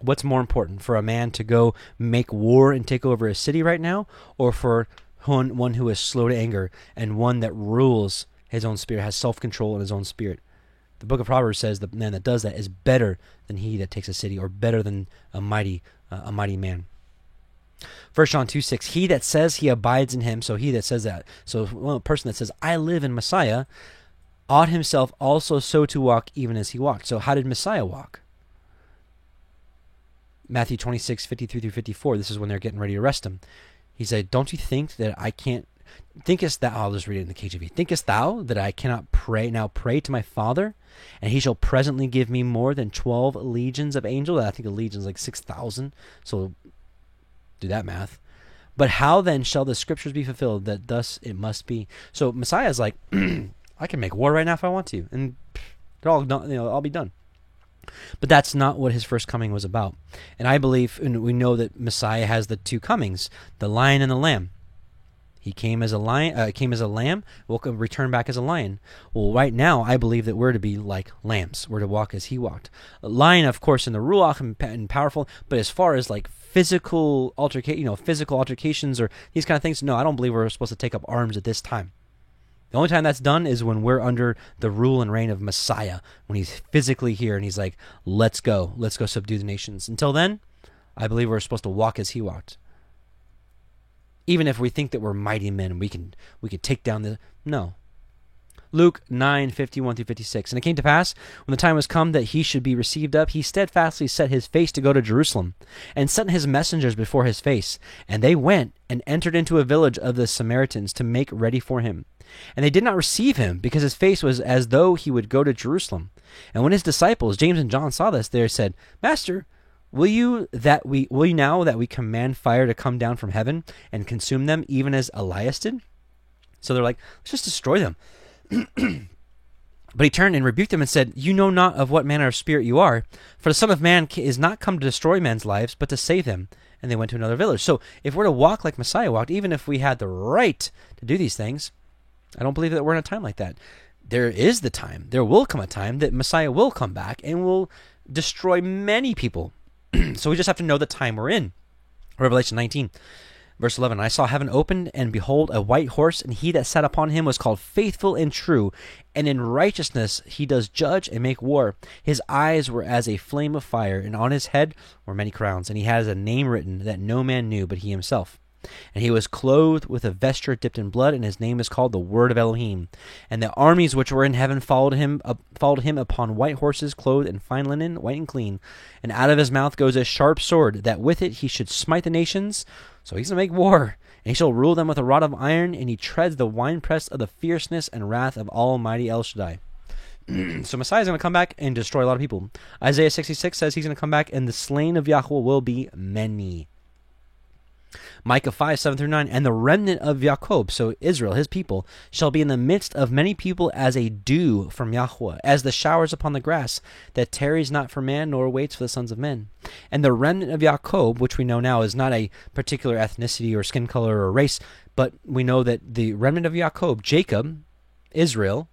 What's more important for a man to go make war and take over a city right now, or for one, who is slow to anger and one that rules his own spirit, has self control in his own spirit? The book of Proverbs says the man that does that is better than he that takes a city, or better than a mighty uh, a mighty man. First John 2 6, he that says he abides in him, so he that says that, so a person that says, I live in Messiah, ought himself also so to walk even as he walked. So how did Messiah walk? Matthew 26, 53 through 54, this is when they're getting ready to arrest him. He said, Don't you think that I can't Thinkest thou, I'll just read it in the KJV. Thinkest thou that I cannot pray now pray to my Father, and he shall presently give me more than twelve legions of angels? I think a legion is like six thousand. So do that math. But how then shall the scriptures be fulfilled that thus it must be? So Messiah is like, I can make war right now if I want to, and it all you know, I'll be done. But that's not what his first coming was about. And I believe, and we know that Messiah has the two comings, the lion and the lamb. He came as a lion, uh, came as a lamb, will return back as a lion. Well, right now, I believe that we're to be like lambs. We're to walk as he walked. A lion, of course, in the ruach and, and powerful, but as far as like physical altercation, you know, physical altercations or these kind of things, no, I don't believe we're supposed to take up arms at this time. The only time that's done is when we're under the rule and reign of Messiah, when he's physically here and he's like, let's go, let's go subdue the nations. Until then, I believe we're supposed to walk as he walked even if we think that we're mighty men we can we can take down the no Luke 9, 51 through 56. And it came to pass, when the time was come that he should be received up, he steadfastly set his face to go to Jerusalem, and sent his messengers before his face. And they went and entered into a village of the Samaritans to make ready for him. And they did not receive him, because his face was as though he would go to Jerusalem. And when his disciples, James and John, saw this, they said, Master, Will you that we will you now that we command fire to come down from heaven and consume them, even as Elias did? So they're like, let's just destroy them. but he turned and rebuked them and said, You know not of what manner of spirit you are, for the Son of Man is not come to destroy men's lives, but to save them. And they went to another village. So if we're to walk like Messiah walked, even if we had the right to do these things, I don't believe that we're in a time like that. There is the time. There will come a time that Messiah will come back and will destroy many people so we just have to know the time we're in. Revelation 19, verse 11 I saw heaven opened, and behold, a white horse, and he that sat upon him was called faithful and true, and in righteousness he does judge and make war. His eyes were as a flame of fire, and on his head were many crowns, and he has a name written that no man knew but he himself. And he was clothed with a vesture dipped in blood, and his name is called the Word of Elohim. And the armies which were in heaven followed him, followed him upon white horses, clothed in fine linen, white and clean. And out of his mouth goes a sharp sword, that with it he should smite the nations. So he's going to make war. And he shall rule them with a rod of iron, and he treads the winepress of the fierceness and wrath of Almighty El Shaddai. so Messiah is going to come back and destroy a lot of people. Isaiah 66 says he's going to come back, and the slain of Yahweh will be many. Micah 5, 7 through 9, and the remnant of Jacob, so Israel, his people, shall be in the midst of many people as a dew from Yahweh, as the showers upon the grass, that tarries not for man, nor waits for the sons of men. And the remnant of Jacob, which we know now is not a particular ethnicity or skin color or race, but we know that the remnant of Jacob, Jacob, Israel,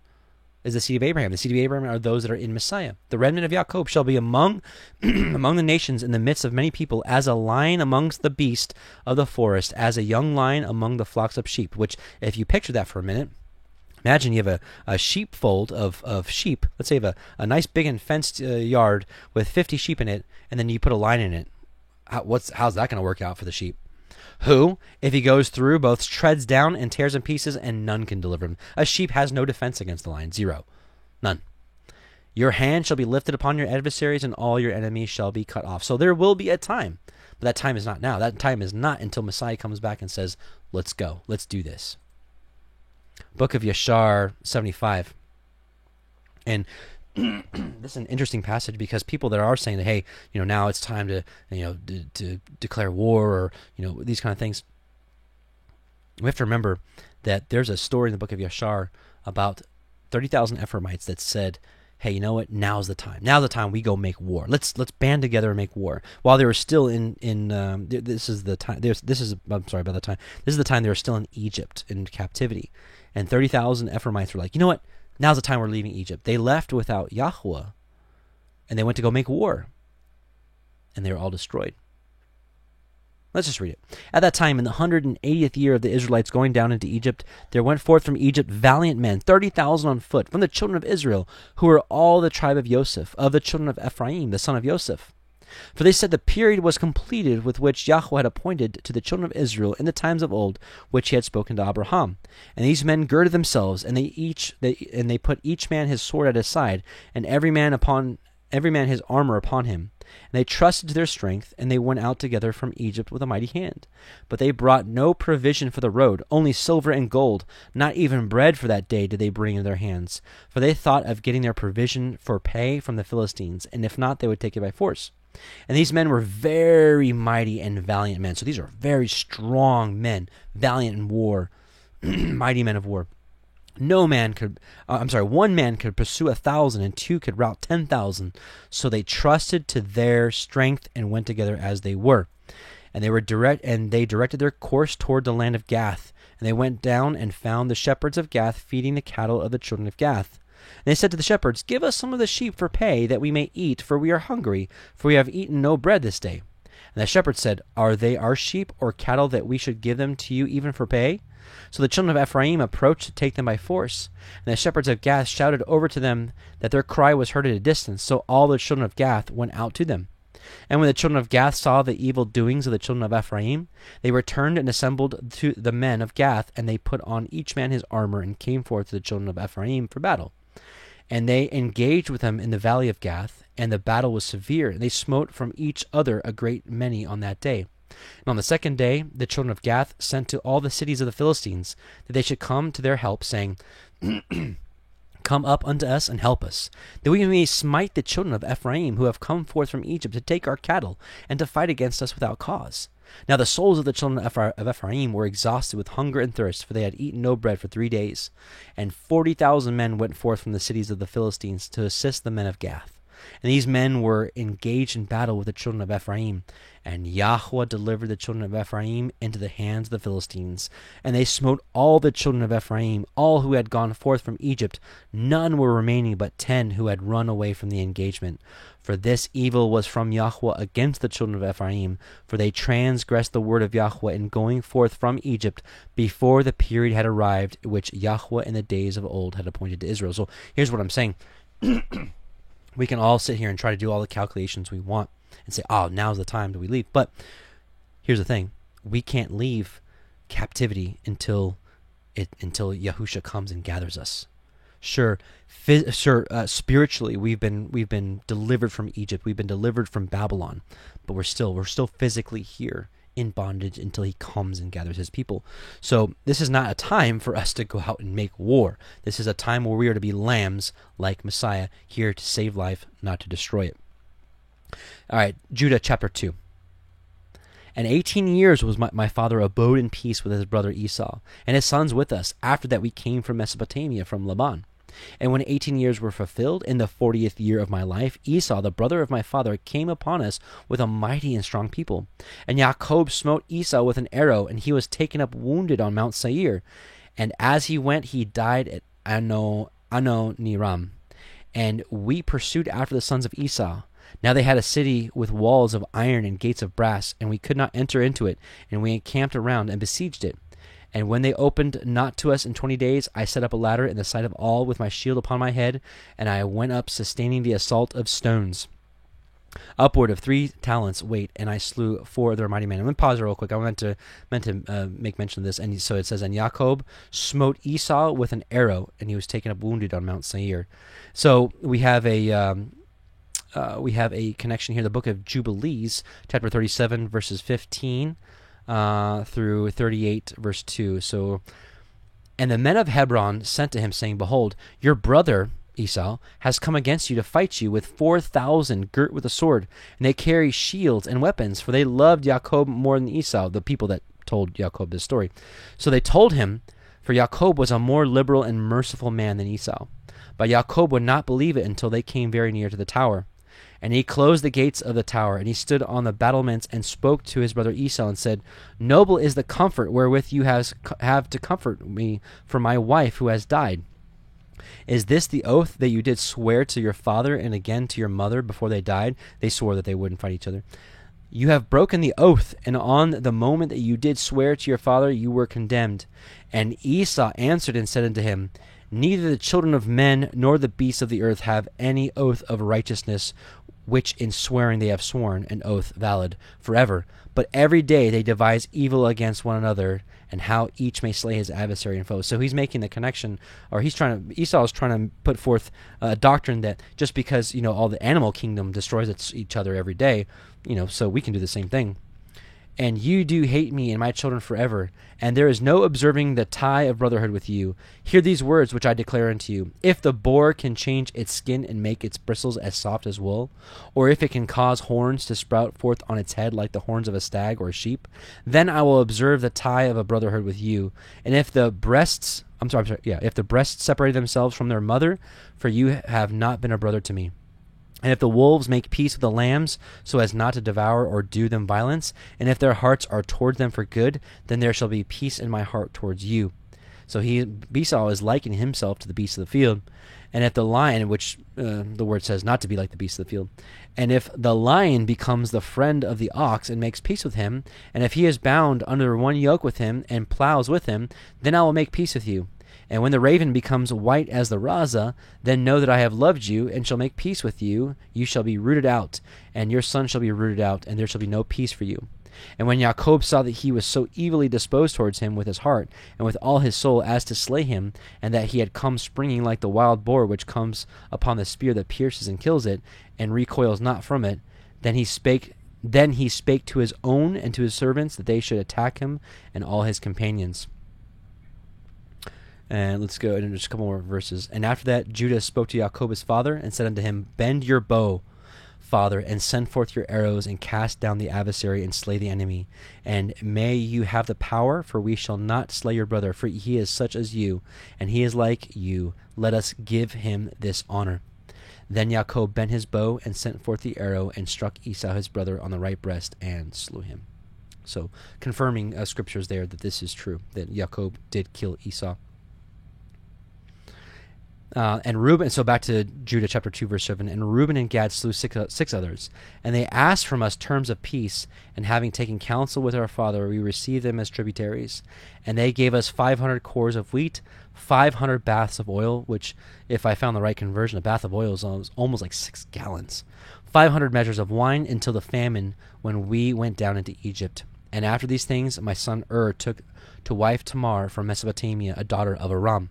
is the seed of Abraham. The seed of Abraham are those that are in Messiah. The remnant of Jacob shall be among among the nations in the midst of many people, as a lion amongst the beasts of the forest, as a young lion among the flocks of sheep. Which, if you picture that for a minute, imagine you have a, a sheepfold of, of sheep. Let's say you have a, a nice big and fenced uh, yard with 50 sheep in it, and then you put a lion in it. How, what's how's that going to work out for the sheep? Who, if he goes through, both treads down and tears in pieces, and none can deliver him. A sheep has no defense against the lion. Zero. None. Your hand shall be lifted upon your adversaries, and all your enemies shall be cut off. So there will be a time, but that time is not now. That time is not until Messiah comes back and says, Let's go. Let's do this. Book of Yashar 75. And this is an interesting passage because people that are saying that hey you know now it's time to you know to, to declare war or you know these kind of things. We have to remember that there's a story in the book of Yashar about 30,000 Ephraimites that said hey you know what? Now's the time. Now's the time we go make war. Let's let's band together and make war. While they were still in in um, this is the time this is I'm sorry about the time. This is the time they were still in Egypt in captivity. And 30,000 Ephraimites were like you know what Now's the time we're leaving Egypt. They left without Yahweh and they went to go make war. And they were all destroyed. Let's just read it. At that time, in the 180th year of the Israelites going down into Egypt, there went forth from Egypt valiant men, 30,000 on foot, from the children of Israel, who were all the tribe of Joseph, of the children of Ephraim, the son of Joseph. For they said the period was completed with which Yahweh had appointed to the children of Israel in the times of old, which he had spoken to Abraham. And these men girded themselves, and they each they and they put each man his sword at his side, and every man upon every man his armor upon him. And they trusted to their strength, and they went out together from Egypt with a mighty hand. But they brought no provision for the road, only silver and gold. Not even bread for that day did they bring in their hands. For they thought of getting their provision for pay from the Philistines, and if not, they would take it by force. And these men were very mighty and valiant men. So these are very strong men, valiant in war, mighty men of war. no man could uh, i'm sorry one man could pursue a thousand and two could rout ten thousand so they trusted to their strength and went together as they were and they were direct and they directed their course toward the land of gath and they went down and found the shepherds of gath feeding the cattle of the children of gath and they said to the shepherds give us some of the sheep for pay that we may eat for we are hungry for we have eaten no bread this day and the shepherds said are they our sheep or cattle that we should give them to you even for pay so the children of Ephraim approached to take them by force. And the shepherds of Gath shouted over to them that their cry was heard at a distance. So all the children of Gath went out to them. And when the children of Gath saw the evil doings of the children of Ephraim, they returned and assembled to the men of Gath, and they put on each man his armor and came forth to the children of Ephraim for battle. And they engaged with them in the valley of Gath, and the battle was severe, and they smote from each other a great many on that day. And on the second day, the children of Gath sent to all the cities of the Philistines that they should come to their help, saying, Come up unto us and help us, that we may smite the children of Ephraim who have come forth from Egypt to take our cattle and to fight against us without cause. Now the souls of the children of Ephraim were exhausted with hunger and thirst, for they had eaten no bread for three days. And forty thousand men went forth from the cities of the Philistines to assist the men of Gath. And these men were engaged in battle with the children of Ephraim. And Yahweh delivered the children of Ephraim into the hands of the Philistines. And they smote all the children of Ephraim, all who had gone forth from Egypt. None were remaining but ten who had run away from the engagement. For this evil was from Yahweh against the children of Ephraim, for they transgressed the word of Yahweh in going forth from Egypt before the period had arrived which Yahweh in the days of old had appointed to Israel. So here's what I'm saying. we can all sit here and try to do all the calculations we want and say, oh, now's the time that we leave. But here's the thing we can't leave captivity until it until Yahusha comes and gathers us. Sure, phys- sure. Uh, spiritually, we've been we've been delivered from Egypt. We've been delivered from Babylon, but we're still we're still physically here in bondage until he comes and gathers his people. So this is not a time for us to go out and make war. This is a time where we are to be lambs like Messiah, here to save life, not to destroy it. All right, Judah chapter 2. And eighteen years was my, my father abode in peace with his brother Esau, and his sons with us. After that we came from Mesopotamia, from Laban. And when eighteen years were fulfilled, in the fortieth year of my life, Esau, the brother of my father, came upon us with a mighty and strong people. And Jacob smote Esau with an arrow, and he was taken up wounded on Mount Seir. And as he went, he died at Ano, Ano Niram. And we pursued after the sons of Esau. Now they had a city with walls of iron and gates of brass, and we could not enter into it, and we encamped around and besieged it. And when they opened not to us in twenty days, I set up a ladder in the sight of all with my shield upon my head, and I went up sustaining the assault of stones. Upward of three talents weight, and I slew four of their mighty men. I'm gonna pause real quick. I meant to meant to uh, make mention of this, and so it says, and Jacob smote Esau with an arrow, and he was taken up wounded on Mount Seir. So we have a um, uh, we have a connection here. The book of Jubilees, chapter 37, verses 15 uh, through 38, verse 2. So, and the men of Hebron sent to him, saying, Behold, your brother Esau has come against you to fight you with four thousand girt with a sword, and they carry shields and weapons, for they loved Jacob more than Esau, the people that told Jacob this story. So they told him, for Jacob was a more liberal and merciful man than Esau. But Jacob would not believe it until they came very near to the tower. And he closed the gates of the tower, and he stood on the battlements and spoke to his brother Esau and said, Noble is the comfort wherewith you has, have to comfort me for my wife who has died. Is this the oath that you did swear to your father and again to your mother before they died? They swore that they wouldn't fight each other. You have broken the oath, and on the moment that you did swear to your father, you were condemned. And Esau answered and said unto him, Neither the children of men nor the beasts of the earth have any oath of righteousness which in swearing they have sworn an oath valid forever. But every day they devise evil against one another, and how each may slay his adversary and foe. So he's making the connection, or he's trying to. Esau is trying to put forth a doctrine that just because you know all the animal kingdom destroys each other every day, you know, so we can do the same thing and you do hate me and my children forever, and there is no observing the tie of brotherhood with you. Hear these words which I declare unto you. If the boar can change its skin and make its bristles as soft as wool, or if it can cause horns to sprout forth on its head like the horns of a stag or a sheep, then I will observe the tie of a brotherhood with you. And if the breasts I'm sorry, I'm sorry, yeah, if the breasts separate themselves from their mother, for you have not been a brother to me. And if the wolves make peace with the lambs, so as not to devour or do them violence, and if their hearts are toward them for good, then there shall be peace in my heart towards you. So he Esau is likening himself to the beasts of the field. And if the lion, which uh, the word says not to be like the beasts of the field, and if the lion becomes the friend of the ox and makes peace with him, and if he is bound under one yoke with him and plows with him, then I will make peace with you. And when the raven becomes white as the raza, then know that I have loved you and shall make peace with you. You shall be rooted out, and your son shall be rooted out, and there shall be no peace for you. And when Jacob saw that he was so evilly disposed towards him with his heart and with all his soul as to slay him, and that he had come springing like the wild boar which comes upon the spear that pierces and kills it, and recoils not from it, then he spake then he spake to his own and to his servants that they should attack him and all his companions. And let's go into just a couple more verses. And after that, Judah spoke to Jacob his father and said unto him, Bend your bow Father, and send forth your arrows and cast down the adversary and slay the enemy. And may you have the power, for we shall not slay your brother, for he is such as you, and he is like you. Let us give him this honor. Then Jacob bent his bow and sent forth the arrow and struck Esau his brother on the right breast and slew him. So, confirming uh, scriptures there that this is true, that Jacob did kill Esau. Uh, and Reuben, so back to Judah chapter 2, verse 7. And Reuben and Gad slew six, uh, six others. And they asked from us terms of peace. And having taken counsel with our father, we received them as tributaries. And they gave us 500 cors of wheat, 500 baths of oil, which, if I found the right conversion, a bath of oil is almost like six gallons, 500 measures of wine until the famine when we went down into Egypt. And after these things, my son Ur took to wife Tamar from Mesopotamia, a daughter of Aram.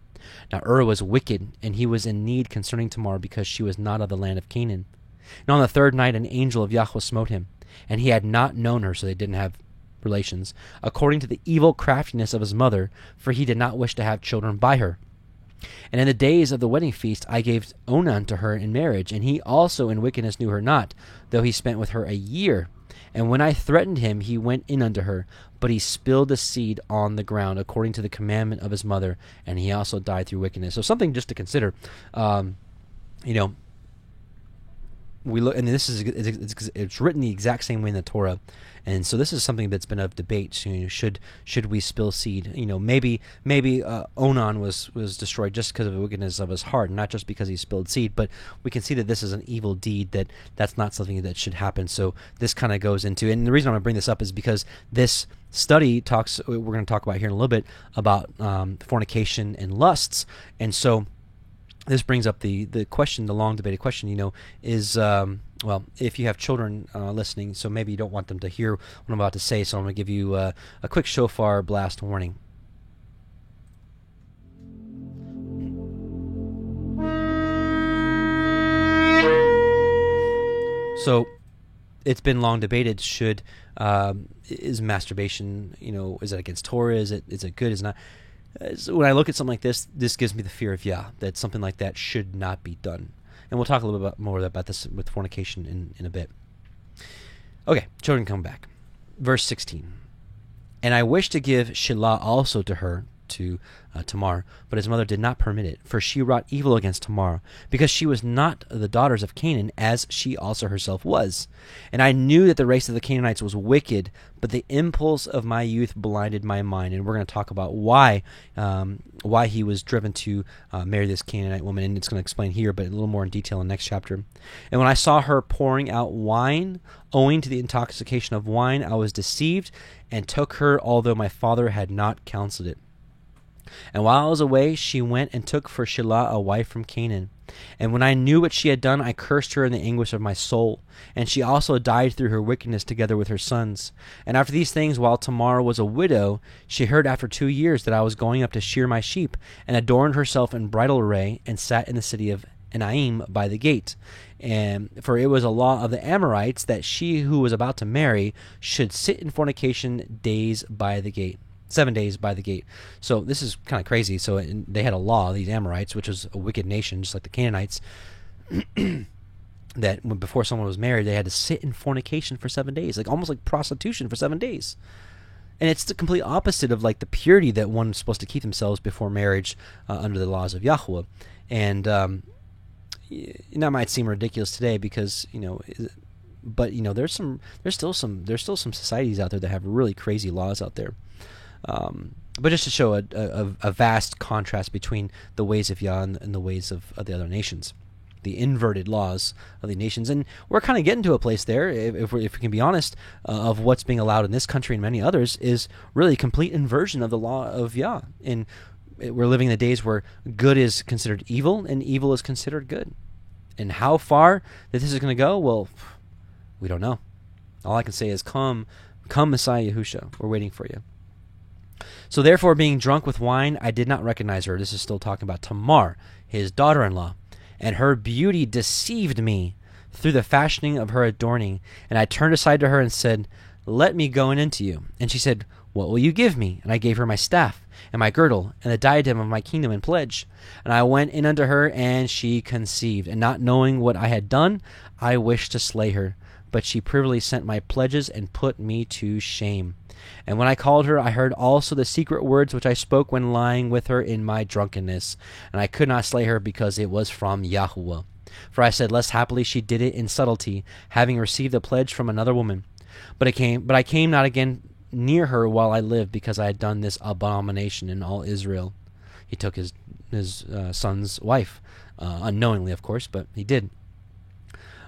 Now Ur was wicked, and he was in need concerning Tamar, because she was not of the land of Canaan. And on the third night an angel of Yahweh smote him, and he had not known her, so they didn't have relations, according to the evil craftiness of his mother, for he did not wish to have children by her. And in the days of the wedding feast I gave Onan to her in marriage, and he also in wickedness knew her not, though he spent with her a year. And when I threatened him, he went in unto her, but he spilled the seed on the ground according to the commandment of his mother, and he also died through wickedness. So something just to consider. Um, you know, we look, and this is it's, it's, written the exact same way in the Torah, and so this is something that's been of debate. You know, should should we spill seed? You know, maybe maybe uh, Onan was was destroyed just because of the wickedness of his heart, not just because he spilled seed. But we can see that this is an evil deed. That that's not something that should happen. So this kind of goes into, and the reason I'm going to bring this up is because this study talks. We're going to talk about here in a little bit about um, fornication and lusts, and so this brings up the the question, the long debated question. You know, is um, well, if you have children uh, listening, so maybe you don't want them to hear what I'm about to say, so I'm going to give you uh, a quick shofar blast warning. So, it's been long debated. Should um, is masturbation, you know, is it against Torah? Is it is it good? Is it not? So when I look at something like this, this gives me the fear of yeah, that something like that should not be done. And we'll talk a little bit more about this with fornication in, in a bit. Okay, children come back. Verse 16. And I wish to give Shelah also to her, to uh, Tamar, but his mother did not permit it, for she wrought evil against Tamar, because she was not the daughters of Canaan, as she also herself was. And I knew that the race of the Canaanites was wicked, but the impulse of my youth blinded my mind. And we're going to talk about why um, why he was driven to uh, marry this Canaanite woman, and it's going to explain here, but a little more in detail in the next chapter. And when I saw her pouring out wine, owing to the intoxication of wine, I was deceived and took her, although my father had not counseled it. And while I was away, she went and took for Shelah a wife from Canaan. And when I knew what she had done, I cursed her in the anguish of my soul. And she also died through her wickedness together with her sons. And after these things, while Tamar was a widow, she heard after two years that I was going up to shear my sheep, and adorned herself in bridal array, and sat in the city of Enaim by the gate. And for it was a law of the Amorites that she who was about to marry should sit in fornication days by the gate seven days by the gate. So this is kind of crazy. So they had a law, these Amorites, which was a wicked nation, just like the Canaanites, that when, before someone was married, they had to sit in fornication for seven days, like almost like prostitution for seven days. and it's the complete opposite of like the purity that one's supposed to keep themselves before marriage uh, under the laws of Yahweh. And um, that might seem ridiculous today because you know, but you know, there's some, there's still some, there's still some societies out there that have really crazy laws out there. Um, but just to show a, a, a, vast contrast between the ways of Yah and, the ways of, of the other nations the inverted laws of the nations. And we're kind of getting to a place there, if, if, if we can be honest, uh, of what's being allowed in this country and many others is really complete inversion of the law of Yah. And we're living in the days where good is considered evil and evil is considered good. And how far that this is going to go, well, we don't know. All I can say is, come, come, Messiah Yahusha. We're waiting for you. So therefore, being drunk with wine, I did not recognize her. This is still talking about Tamar, his daughter-in-law and her beauty deceived me through the fashioning of her adorning. And I turned aside to her and said, Let me go in into you. And she said, What will you give me? And I gave her my staff, and my girdle, and the diadem of my kingdom in pledge. And I went in unto her, and she conceived. And not knowing what I had done, I wished to slay her. But she privily sent my pledges and put me to shame. And when I called her, I heard also the secret words which I spoke when lying with her in my drunkenness. And I could not slay her because it was from Yahweh. For I said, Less happily she did it in subtlety, having received a pledge from another woman. But I came, but I came not again near her while I lived, because I had done this abomination in all Israel. He took his his uh, son's wife, uh, unknowingly, of course, but he did.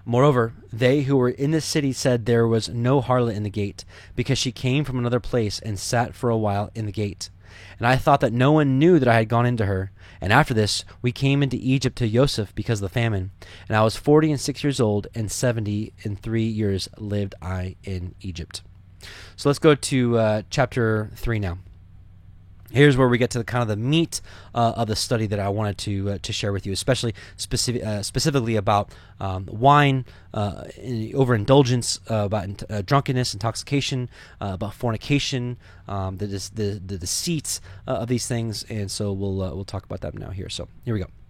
Moreover, they who were in the city said there was no harlot in the gate, because she came from another place and sat for a while in the gate. And I thought that no one knew that I had gone into her. And after this, we came into Egypt to Joseph because of the famine. And I was forty and six years old, and seventy and three years lived I in Egypt. So let's go to uh, chapter 3 now here's where we get to the kind of the meat uh, of the study that I wanted to uh, to share with you, especially specific, uh, specifically about um, wine, uh, overindulgence, uh, about uh, drunkenness, intoxication, about fornication, um, the, the the deceits of these things, and so we'll we'll talk about that now here. So here we go.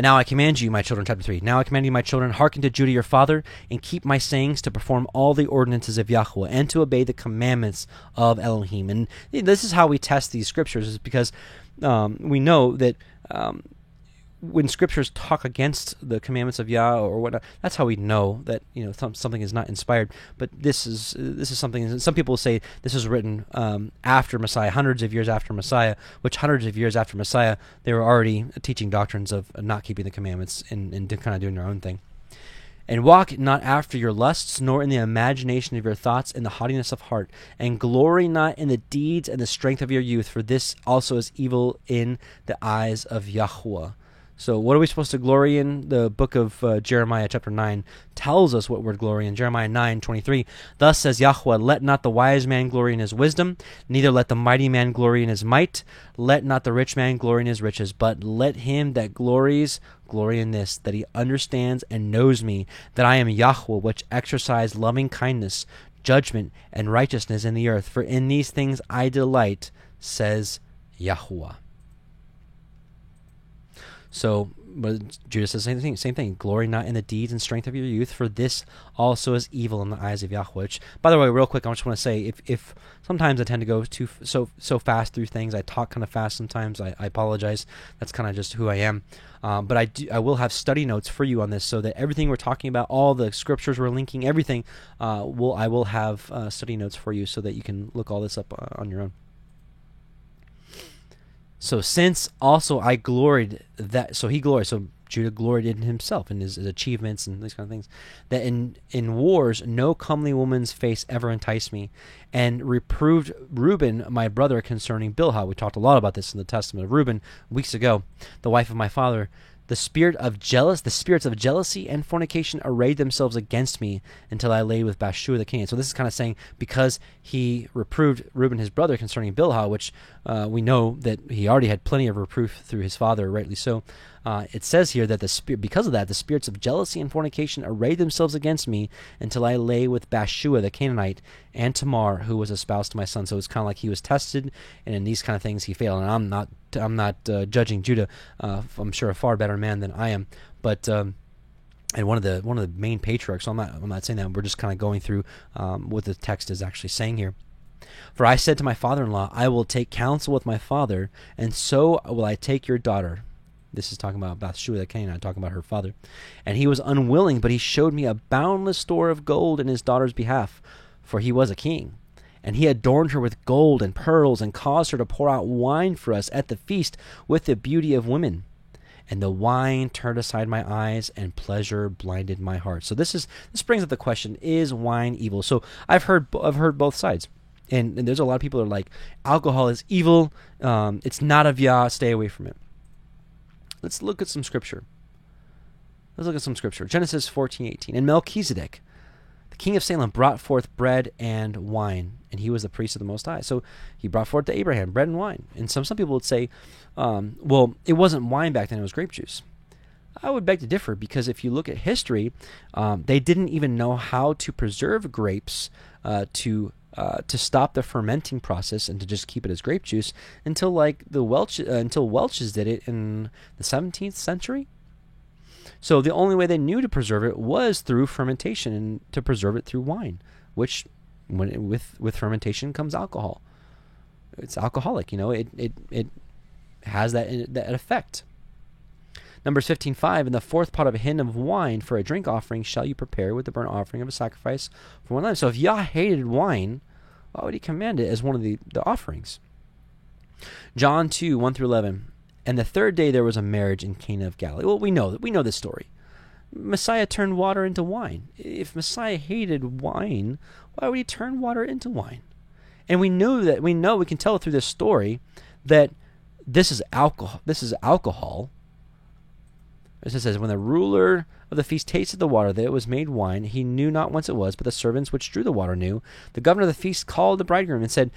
And now I command you, my children, chapter 3. Now I command you, my children, hearken to Judah your father, and keep my sayings to perform all the ordinances of Yahweh, and to obey the commandments of Elohim. And this is how we test these scriptures, is because um, we know that um, when scriptures talk against the commandments of Yah or whatnot, that's how we know that you know something is not inspired. But this is this is something. Some people say this was written um, after Messiah, hundreds of years after Messiah. Which hundreds of years after Messiah, they were already teaching doctrines of not keeping the commandments and, and kind of doing their own thing. And walk not after your lusts, nor in the imagination of your thoughts, in the haughtiness of heart, and glory not in the deeds and the strength of your youth, for this also is evil in the eyes of Yahweh. So, what are we supposed to glory in? The book of uh, Jeremiah, chapter 9, tells us what we're glory in. Jeremiah 9 23. Thus says Yahweh, Let not the wise man glory in his wisdom, neither let the mighty man glory in his might, let not the rich man glory in his riches, but let him that glories glory in this, that he understands and knows me, that I am Yahweh, which exercise loving kindness, judgment, and righteousness in the earth. For in these things I delight, says Yahweh. So, but Judah says the same thing. Same thing. Glory not in the deeds and strength of your youth, for this also is evil in the eyes of Yahweh. Which, by the way, real quick, I just want to say, if if sometimes I tend to go too so so fast through things, I talk kind of fast sometimes. I, I apologize. That's kind of just who I am. Um, but I do, I will have study notes for you on this, so that everything we're talking about, all the scriptures we're linking, everything, uh, will I will have uh, study notes for you, so that you can look all this up uh, on your own. So since also I gloried that, so he gloried. So Judah gloried in himself and his, his, achievements and these kind of things. That in in wars, no comely woman's face ever enticed me, and reproved Reuben my brother concerning Bilhah. We talked a lot about this in the Testament of Reuben weeks ago, the wife of my father. The spirit of jealous, the spirits of jealousy and fornication arrayed themselves against me until I lay with Bathsheba the king. So this is kind of saying because he reproved Reuben his brother concerning Bilhah, which uh, we know that he already had plenty of reproof through his father, rightly so. Uh, it says here that the spirit, because of that, the spirits of jealousy and fornication arrayed themselves against me until I lay with Bathsheba the Canaanite and Tamar, who was espoused to my son. So it's kind of like he was tested, and in these kind of things he failed. And I'm not, I'm not uh, judging Judah. Uh, I'm sure a far better man than I am, but. Um, and one of the one of the main patriarchs. So I'm not I'm not saying that. We're just kind of going through um, what the text is actually saying here. For I said to my father in law, I will take counsel with my father, and so will I take your daughter. This is talking about Bathsheba the Canaanite, talking about her father. And he was unwilling, but he showed me a boundless store of gold in his daughter's behalf, for he was a king. And he adorned her with gold and pearls, and caused her to pour out wine for us at the feast with the beauty of women. And the wine turned aside my eyes, and pleasure blinded my heart. So this is this brings up the question: Is wine evil? So I've heard I've heard both sides, and, and there's a lot of people that are like, alcohol is evil. Um, it's not of Yah. Stay away from it. Let's look at some scripture. Let's look at some scripture. Genesis 14, 18. And Melchizedek, the king of Salem, brought forth bread and wine, and he was the priest of the Most High. So he brought forth to Abraham bread and wine. And some, some people would say, um, well, it wasn't wine back then, it was grape juice. I would beg to differ because if you look at history, um, they didn't even know how to preserve grapes uh, to uh, to stop the fermenting process and to just keep it as grape juice until like the Welch uh, until Welch's did it in the 17th century. So the only way they knew to preserve it was through fermentation and to preserve it through wine, which when it, with with fermentation comes alcohol. It's alcoholic, you know. It it it has that that effect. Numbers 15:5 In the fourth pot of a hin of wine for a drink offering shall you prepare with the burnt offering of a sacrifice for one lamb. So if Yah hated wine, why would he command it as one of the, the offerings? John 2, 1 through 11. And the third day there was a marriage in Cana of Galilee. Well, we know that we know this story. Messiah turned water into wine. If Messiah hated wine, why would he turn water into wine? And we know that we know we can tell through this story that this is alcohol. This is alcohol it says, When the ruler of the feast tasted the water, that it was made wine, he knew not whence it was, but the servants which drew the water knew. The governor of the feast called the bridegroom and said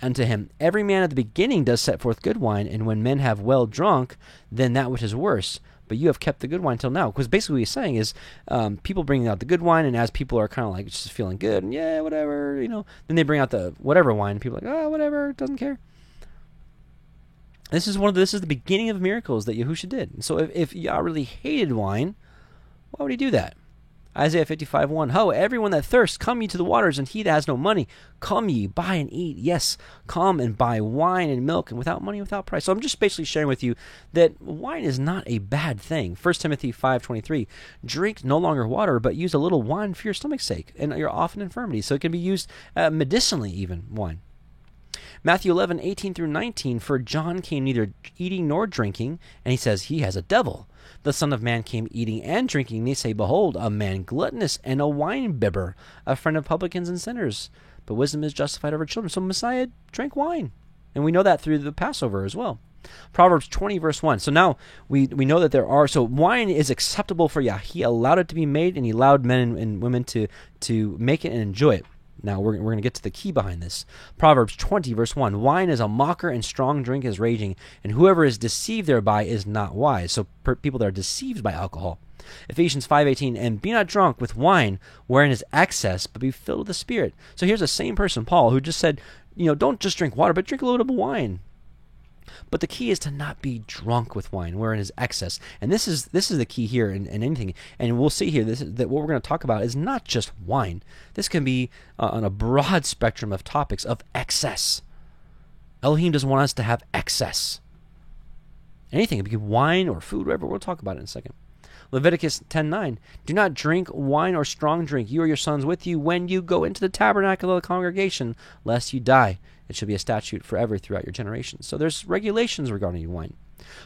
unto him, Every man at the beginning does set forth good wine, and when men have well drunk, then that which is worse. But you have kept the good wine till now. Because basically what he's saying is um, people bringing out the good wine, and as people are kind of like just feeling good, and yeah, whatever, you know, then they bring out the whatever wine, and people are like, oh, whatever, doesn't care. This is one of the, this is the beginning of miracles that Yahusha did. So if, if Yah really hated wine, why would he do that? Isaiah 55 1. Ho, everyone that thirsts, come ye to the waters, and he that has no money, come ye, buy and eat. Yes, come and buy wine and milk, and without money, without price. So I'm just basically sharing with you that wine is not a bad thing. 1 Timothy 5 23. Drink no longer water, but use a little wine for your stomach's sake and your often infirmity. So it can be used uh, medicinally, even wine. Matthew 11, 18 through 19, for John came neither eating nor drinking, and he says he has a devil. The Son of Man came eating and drinking. and They say, Behold, a man gluttonous and a wine bibber, a friend of publicans and sinners. But wisdom is justified over children. So Messiah drank wine. And we know that through the Passover as well. Proverbs 20, verse 1. So now we, we know that there are, so wine is acceptable for Yah. He allowed it to be made, and he allowed men and, and women to, to make it and enjoy it. Now we're, we're going to get to the key behind this. Proverbs 20, verse 1 Wine is a mocker, and strong drink is raging, and whoever is deceived thereby is not wise. So per, people that are deceived by alcohol. Ephesians 5:18 and be not drunk with wine wherein is excess but be filled with the spirit. So here's the same person Paul who just said, you know, don't just drink water but drink a little bit of wine. But the key is to not be drunk with wine, wherein is excess. And this is this is the key here in, in anything. And we'll see here this, that what we're going to talk about is not just wine. This can be uh, on a broad spectrum of topics of excess. Elohim doesn't want us to have excess. Anything, it could be wine or food, whatever. We'll talk about it in a second. Leviticus 10:9 Do not drink wine or strong drink you or your sons with you when you go into the tabernacle of the congregation lest you die it should be a statute forever throughout your generations. So there's regulations regarding wine.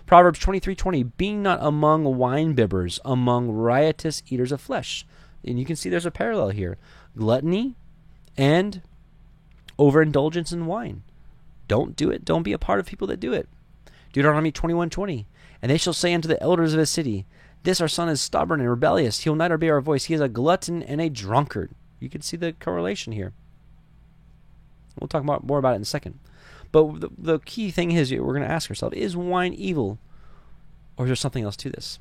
Proverbs 23:20, being not among wine bibbers, among riotous eaters of flesh. And you can see there's a parallel here. Gluttony and overindulgence in wine. Don't do it. Don't be a part of people that do it. Deuteronomy 21:20, and they shall say unto the elders of a city, This our son is stubborn and rebellious. He will not obey our voice. He is a glutton and a drunkard. You can see the correlation here. We'll talk about, more about it in a second. But the, the key thing is we're going to ask ourselves is wine evil? Or is there something else to this?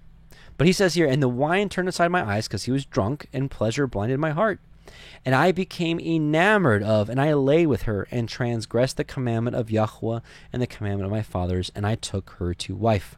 But he says here, and the wine turned aside my eyes because he was drunk, and pleasure blinded my heart. And I became enamored of, and I lay with her, and transgressed the commandment of Yahweh and the commandment of my fathers, and I took her to wife.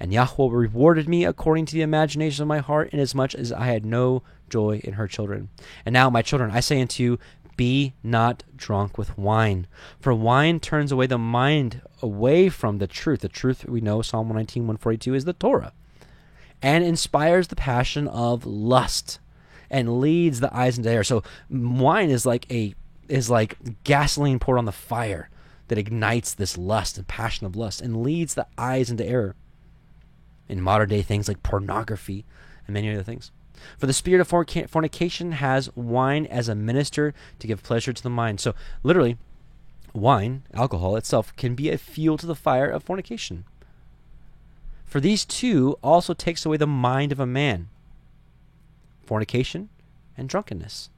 And Yahweh rewarded me according to the imagination of my heart, inasmuch as I had no joy in her children. And now, my children, I say unto you, Be not drunk with wine, for wine turns away the mind away from the truth. The truth we know, Psalm 119, 142, is the Torah, and inspires the passion of lust and leads the eyes into error. So wine is like a is like gasoline poured on the fire that ignites this lust and passion of lust and leads the eyes into error. In modern day things like pornography and many other things. For the spirit of fornication has wine as a minister to give pleasure to the mind. So, literally, wine, alcohol itself, can be a fuel to the fire of fornication. For these two also takes away the mind of a man fornication and drunkenness.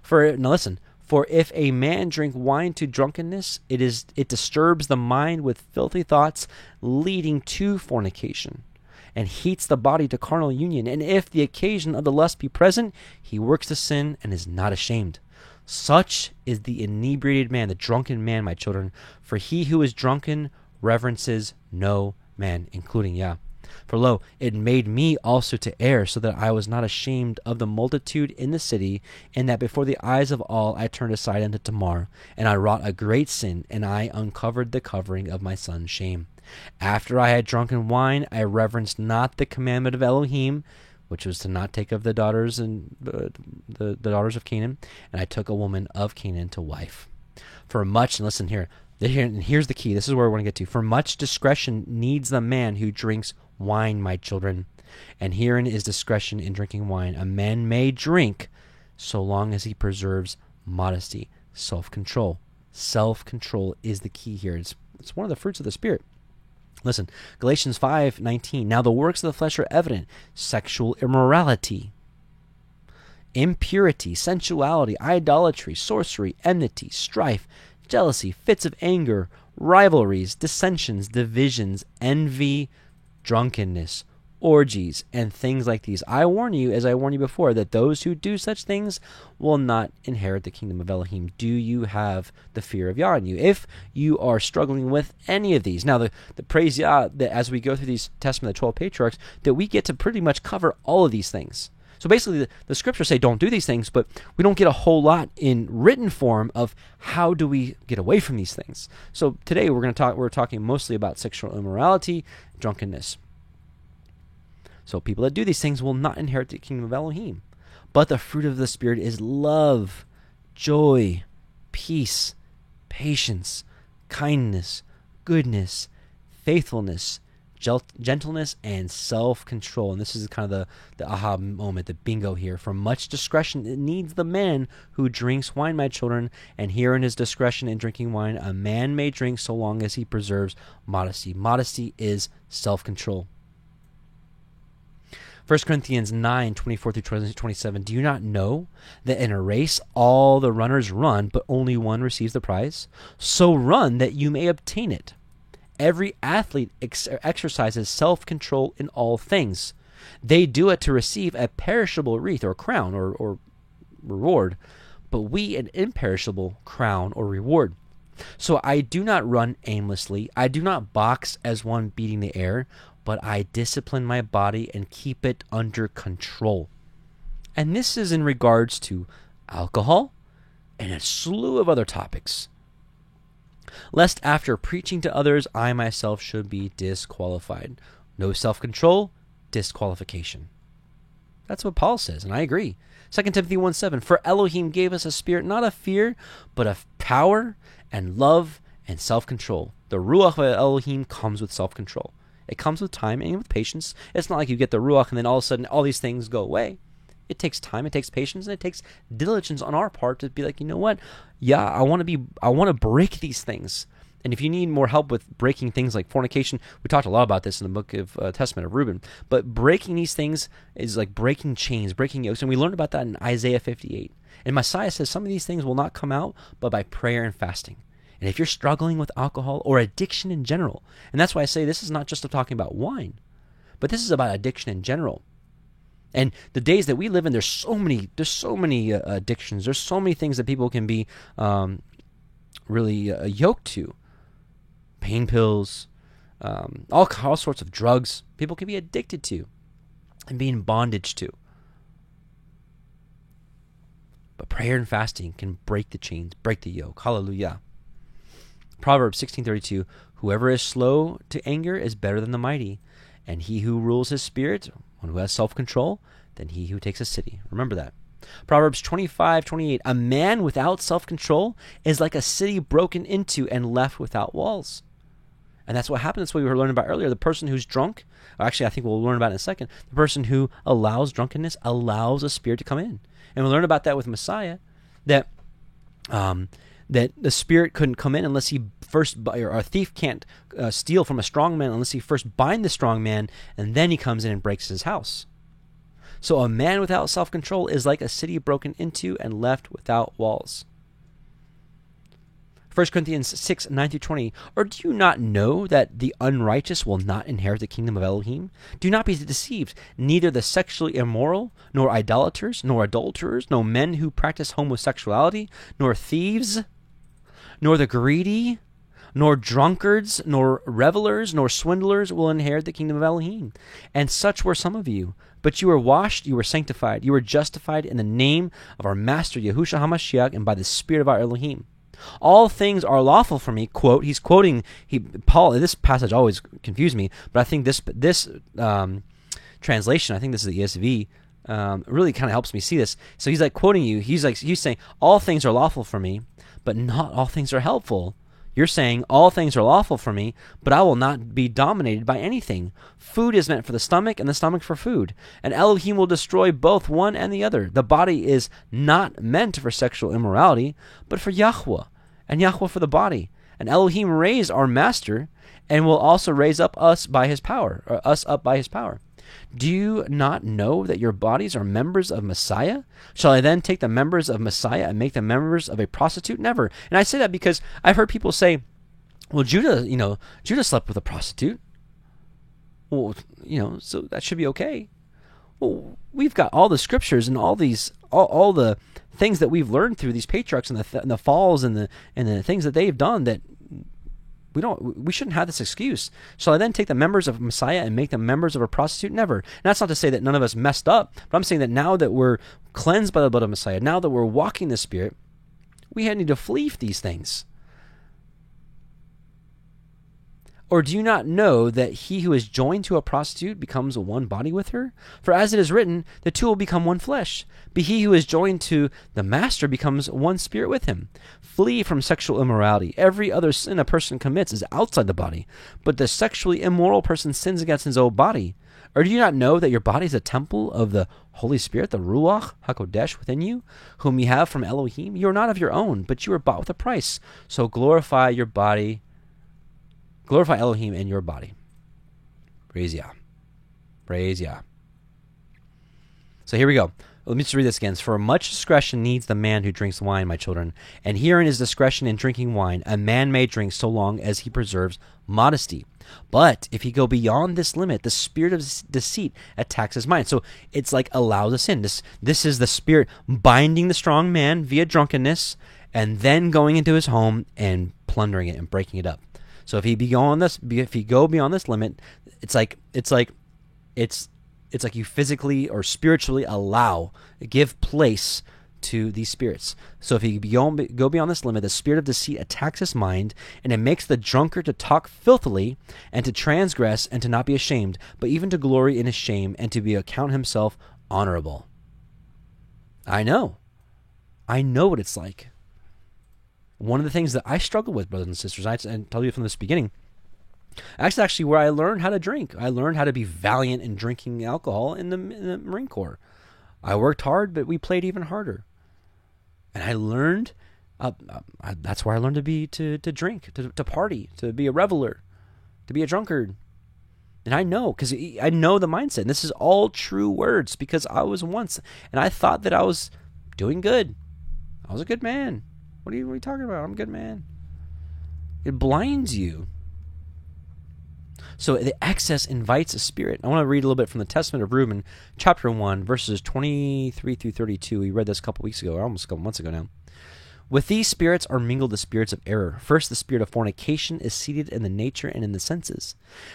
For, now listen, for if a man drink wine to drunkenness, it is it disturbs the mind with filthy thoughts, leading to fornication and heats the body to carnal union. And if the occasion of the lust be present, he works the sin and is not ashamed. Such is the inebriated man, the drunken man, my children. For he who is drunken reverences no man, including Yah. For lo, it made me also to err, so that I was not ashamed of the multitude in the city, and that before the eyes of all I turned aside unto Tamar, and I wrought a great sin, and I uncovered the covering of my son's shame. After I had drunken wine, I reverenced not the commandment of Elohim, which was to not take of the daughters and uh, the, the daughters of Canaan, and I took a woman of Canaan to wife. For much, and listen here, and here's the key. This is where we want to get to. For much discretion needs the man who drinks wine, my children, and herein is discretion in drinking wine. A man may drink so long as he preserves modesty, self control. Self control is the key here. It's, it's one of the fruits of the Spirit. Listen, Galatians 5:19. Now the works of the flesh are evident: sexual immorality, impurity, sensuality, idolatry, sorcery, enmity, strife, jealousy, fits of anger, rivalries, dissensions, divisions, envy, drunkenness, orgies, and things like these. I warn you, as I warned you before, that those who do such things will not inherit the kingdom of Elohim. Do you have the fear of Yah in you? If you are struggling with any of these, now the, the praise Yah that as we go through these Testament, of the 12 patriarchs, that we get to pretty much cover all of these things. So basically, the, the, scriptures say don't do these things, but we don't get a whole lot in written form of how do we get away from these things. So today we're going to talk. We're talking mostly about sexual immorality, drunkenness. So people that do these things will not inherit the kingdom of Elohim. But the fruit of the Spirit is love, joy, peace, patience, kindness, goodness, faithfulness, gentleness, and self control. And this is kind of the, the aha moment, the bingo here. For much discretion it needs the man who drinks wine, my children, and here in his discretion in drinking wine, a man may drink so long as he preserves modesty. Modesty is self control. 1 Corinthians 9, 24 through 27. Do you not know that in a race all the runners run, but only one receives the prize? So run that you may obtain it. Every athlete ex- exercises self control in all things. They do it to receive a perishable wreath or crown or, or reward, but we an imperishable crown or reward. So I do not run aimlessly. I do not box as one beating the air, but I discipline my body and keep it under control. And this is in regards to alcohol and a slew of other topics. Lest after preaching to others, I myself should be disqualified. No self control, disqualification. That's what Paul says, and I agree. 2 Timothy 1 7 For Elohim gave us a spirit not of fear, but of power and love and self control. The Ruach of Elohim comes with self control. It comes with time and with patience. It's not like you get the ruach and then all of a sudden all these things go away. It takes time, it takes patience, and it takes diligence on our part to be like, you know what? Yeah, I want to be I want to break these things. And if you need more help with breaking things like fornication, we talked a lot about this in the book of uh, Testament of Reuben. But breaking these things is like breaking chains, breaking yokes, and we learned about that in Isaiah 58. And Messiah says some of these things will not come out but by prayer and fasting. And if you're struggling with alcohol or addiction in general, and that's why I say this is not just talking about wine, but this is about addiction in general. And the days that we live in, there's so many, there's so many uh, addictions. There's so many things that people can be um, really uh, yoked to. Pain pills, um, all all sorts of drugs. People can be addicted to, and be in bondage to. But prayer and fasting can break the chains, break the yoke. Hallelujah. Proverbs 16:32 Whoever is slow to anger is better than the mighty, and he who rules his spirit, one who has self-control, than he who takes a city. Remember that. Proverbs 25:28 A man without self-control is like a city broken into and left without walls. And that's what happened. That's what we were learning about earlier. The person who's drunk, or actually, I think we'll learn about in a second. The person who allows drunkenness allows a spirit to come in. And we learn about that with Messiah, that um, that the spirit couldn't come in unless he first, or a thief can't uh, steal from a strong man unless he first bind the strong man, and then he comes in and breaks his house. So a man without self control is like a city broken into and left without walls. 1 Corinthians 6, 9 through 20. Or do you not know that the unrighteous will not inherit the kingdom of Elohim? Do not be deceived. Neither the sexually immoral, nor idolaters, nor adulterers, nor men who practice homosexuality, nor thieves, nor the greedy, nor drunkards, nor revelers, nor swindlers will inherit the kingdom of Elohim. And such were some of you. But you were washed, you were sanctified, you were justified in the name of our Master Yahushua HaMashiach and by the Spirit of our Elohim. All things are lawful for me. Quote. He's quoting. He Paul. This passage always confused me, but I think this this um, translation. I think this is the ESV. Um, really kind of helps me see this. So he's like quoting you. He's like he's saying all things are lawful for me, but not all things are helpful. You're saying all things are lawful for me, but I will not be dominated by anything. Food is meant for the stomach, and the stomach for food. And Elohim will destroy both one and the other. The body is not meant for sexual immorality, but for Yahweh, and Yahweh for the body. And Elohim raised our master, and will also raise up us by his power, or us up by his power. Do you not know that your bodies are members of Messiah? Shall I then take the members of Messiah and make them members of a prostitute? Never. And I say that because I've heard people say, well, Judah, you know, Judah slept with a prostitute. Well, you know, so that should be okay. Well, we've got all the scriptures and all these, all, all the things that we've learned through these patriarchs and the, th- and the falls and the and the things that they've done that we don't. We shouldn't have this excuse. Shall I then take the members of Messiah and make them members of a prostitute? Never. And that's not to say that none of us messed up, but I'm saying that now that we're cleansed by the blood of Messiah, now that we're walking the Spirit, we need to flee these things. Or do you not know that he who is joined to a prostitute becomes one body with her? For as it is written, the two will become one flesh. But he who is joined to the master becomes one spirit with him. Flee from sexual immorality. Every other sin a person commits is outside the body, but the sexually immoral person sins against his own body. Or do you not know that your body is a temple of the Holy Spirit, the Ruach HaKodesh within you, whom you have from Elohim? You are not of your own, but you were bought with a price. So glorify your body Glorify Elohim in your body. Praise Yah. Praise Yah. So here we go. Let me just read this again. For much discretion needs the man who drinks wine, my children. And herein is discretion in drinking wine. A man may drink so long as he preserves modesty. But if he go beyond this limit, the spirit of deceit attacks his mind. So it's like allows us in. This this is the spirit binding the strong man via drunkenness, and then going into his home and plundering it and breaking it up. So if he be on this, if he go beyond this limit, it's like it's like it's it's like you physically or spiritually allow give place to these spirits. So if he go beyond this limit, the spirit of deceit attacks his mind, and it makes the drunkard to talk filthily, and to transgress, and to not be ashamed, but even to glory in his shame, and to be account himself honorable. I know. I know what it's like one of the things that I struggle with, brothers and sisters, I and tell you from this beginning, that's actually where I learned how to drink. I learned how to be valiant in drinking alcohol in the, in the Marine Corps. I worked hard, but we played even harder. And I learned, uh, uh, that's where I learned to be, to, to drink, to, to party, to be a reveler, to be a drunkard. And I know, because I know the mindset. And this is all true words because I was once, and I thought that I was doing good. I was a good man. What are you, what are you talking about? I'm a good man. It blinds you. So the excess invites a spirit. I want to read a little bit from the Testament of Reuben, chapter 1, verses 23 through 32. We read this a couple weeks ago, or almost a couple months ago now. With these spirits are mingled the spirits of error. First, the spirit of fornication is seated in the nature and in the senses.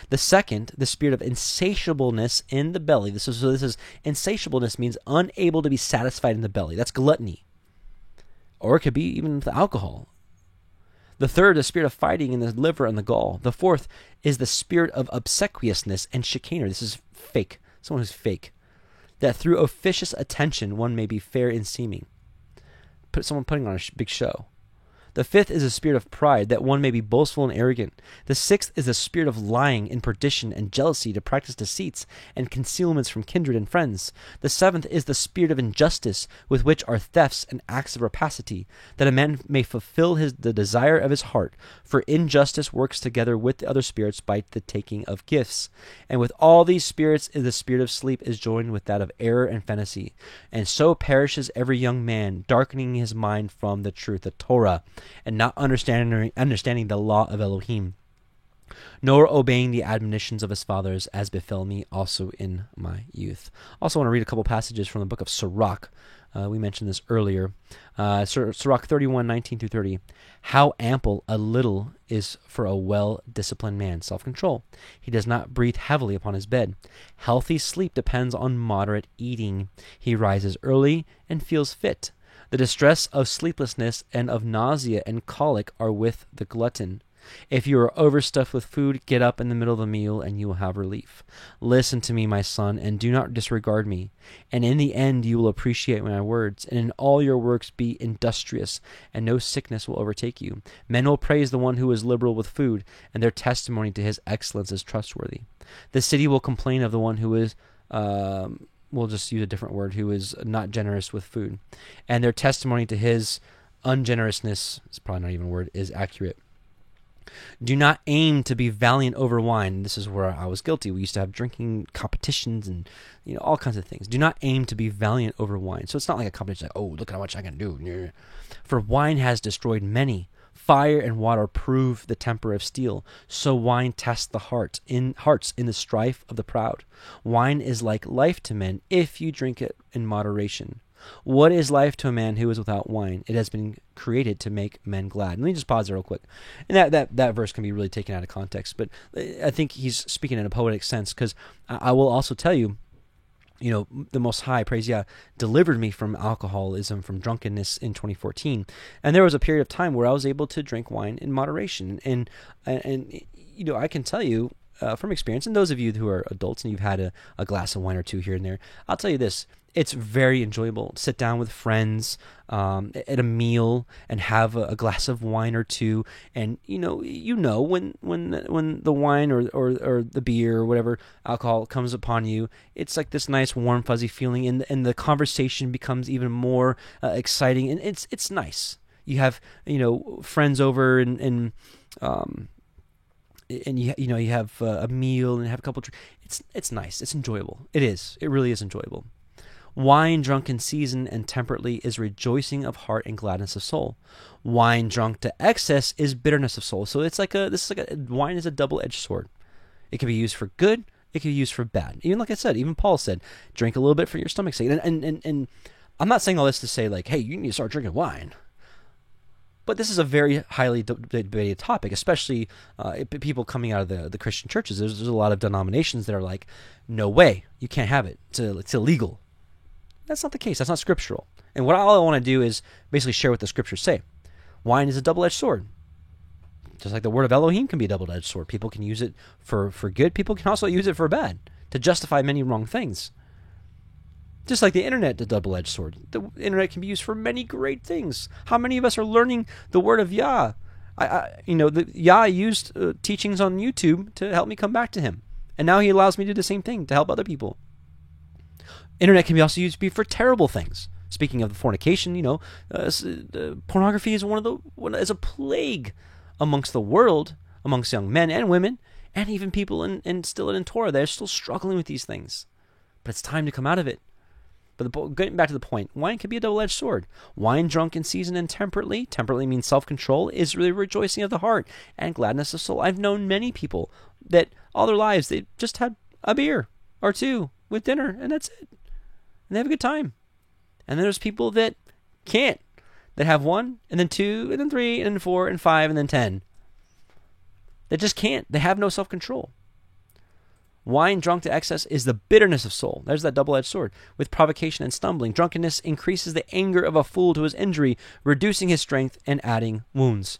The second, the spirit of insatiableness in the belly. This is so. This is insatiableness means unable to be satisfied in the belly. That's gluttony. Or it could be even with alcohol. The third, the spirit of fighting in the liver and the gall. The fourth is the spirit of obsequiousness and chicanery. This is fake. Someone who's fake. That through officious attention one may be fair in seeming. Put someone putting on a big show. The fifth is a spirit of pride, that one may be boastful and arrogant. The sixth is a spirit of lying and perdition and jealousy to practice deceits and concealments from kindred and friends. The seventh is the spirit of injustice, with which are thefts and acts of rapacity, that a man may fulfill his, the desire of his heart. For injustice works together with the other spirits by the taking of gifts. And with all these spirits, the spirit of sleep is joined with that of error and fantasy. And so perishes every young man, darkening his mind from the truth, the Torah and not understanding understanding the law of Elohim, nor obeying the admonitions of his fathers, as befell me also in my youth. Also, want to read a couple passages from the book of Sirach. Uh, we mentioned this earlier. Uh, Sirach 31, 19 through 30. How ample a little is for a well disciplined man. Self control. He does not breathe heavily upon his bed. Healthy sleep depends on moderate eating. He rises early and feels fit. The distress of sleeplessness and of nausea and colic are with the glutton. If you are overstuffed with food, get up in the middle of the meal and you will have relief. Listen to me, my son, and do not disregard me. And in the end, you will appreciate my words, and in all your works be industrious, and no sickness will overtake you. Men will praise the one who is liberal with food, and their testimony to his excellence is trustworthy. The city will complain of the one who is um, we'll just use a different word, who is not generous with food. And their testimony to his ungenerousness, it's probably not even a word, is accurate. Do not aim to be valiant over wine. This is where I was guilty. We used to have drinking competitions and you know all kinds of things. Do not aim to be valiant over wine. So it's not like a competition like, oh, look at how much I can do. For wine has destroyed many. Fire and water prove the temper of steel, so wine tests the heart in hearts in the strife of the proud. Wine is like life to men if you drink it in moderation. What is life to a man who is without wine? It has been created to make men glad. Let me just pause there real quick. And that, that, that verse can be really taken out of context, but uh, I think he's speaking in a poetic sense because I will also tell you you know, the Most High, praise Yah, delivered me from alcoholism, from drunkenness in 2014. And there was a period of time where I was able to drink wine in moderation. And, and, and you know, I can tell you uh, from experience, and those of you who are adults and you've had a, a glass of wine or two here and there, I'll tell you this it's very enjoyable. Sit down with friends um, at a meal and have a, a, glass of wine or two, and you know, you know when when when the wine or, or or the beer or whatever alcohol comes upon you, it's like this nice warm fuzzy feeling, and and the conversation becomes even more uh, exciting, and it's it's nice. You have you know friends over and and um, and you you know you have a meal and have a couple. Dr- it's it's nice. It's enjoyable. It is. It really is enjoyable. Wine drunk in season and temperately is rejoicing of heart and gladness of soul. Wine drunk to excess is bitterness of soul. So it's like a this is like a wine is a double edged sword. It can be used for good. It can be used for bad. Even like I said, even Paul said, drink a little bit for your stomach's sake. And and and, and I'm not saying all this to say like, hey, you need to start drinking wine. But this is a very highly debated topic, especially uh, people coming out of the, the Christian churches. There's, there's a lot of denominations that are like, no way, you can't have it. It's, it's illegal. That's not the case. That's not scriptural. And what all I want to do is basically share what the scriptures say. Wine is a double-edged sword. Just like the word of Elohim can be a double-edged sword. People can use it for, for good. People can also use it for bad to justify many wrong things. Just like the internet, the double-edged sword. The internet can be used for many great things. How many of us are learning the word of Yah? I, I you know, the, Yah used uh, teachings on YouTube to help me come back to Him, and now He allows me to do the same thing to help other people. Internet can be also used to be for terrible things. Speaking of the fornication, you know, uh, uh, pornography is one of the one, is a plague amongst the world, amongst young men and women, and even people in, in still in Torah. They're still struggling with these things, but it's time to come out of it. But the, getting back to the point, wine can be a double-edged sword. Wine drunk in season and temperately, temperately means self-control, is really rejoicing of the heart and gladness of soul. I've known many people that all their lives they just had a beer or two with dinner, and that's it and they have a good time. And then there's people that can't, that have one, and then two, and then three, and then four, and five, and then ten. They just can't. They have no self control. Wine drunk to excess is the bitterness of soul. There's that double edged sword. With provocation and stumbling, drunkenness increases the anger of a fool to his injury, reducing his strength and adding wounds.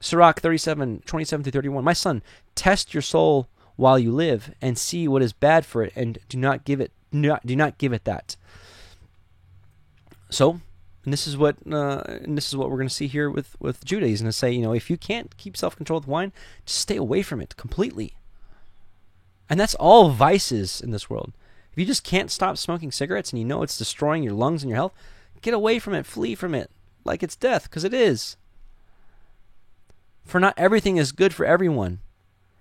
Sirach 37, 27 through 31. My son, test your soul while you live and see what is bad for it and do not give it not, do not give it that. So, and this is what uh, and this is what we're going to see here with with Judah. He's going to say, you know, if you can't keep self control with wine, just stay away from it completely. And that's all vices in this world. If you just can't stop smoking cigarettes and you know it's destroying your lungs and your health, get away from it, flee from it, like it's death, because it is. For not everything is good for everyone,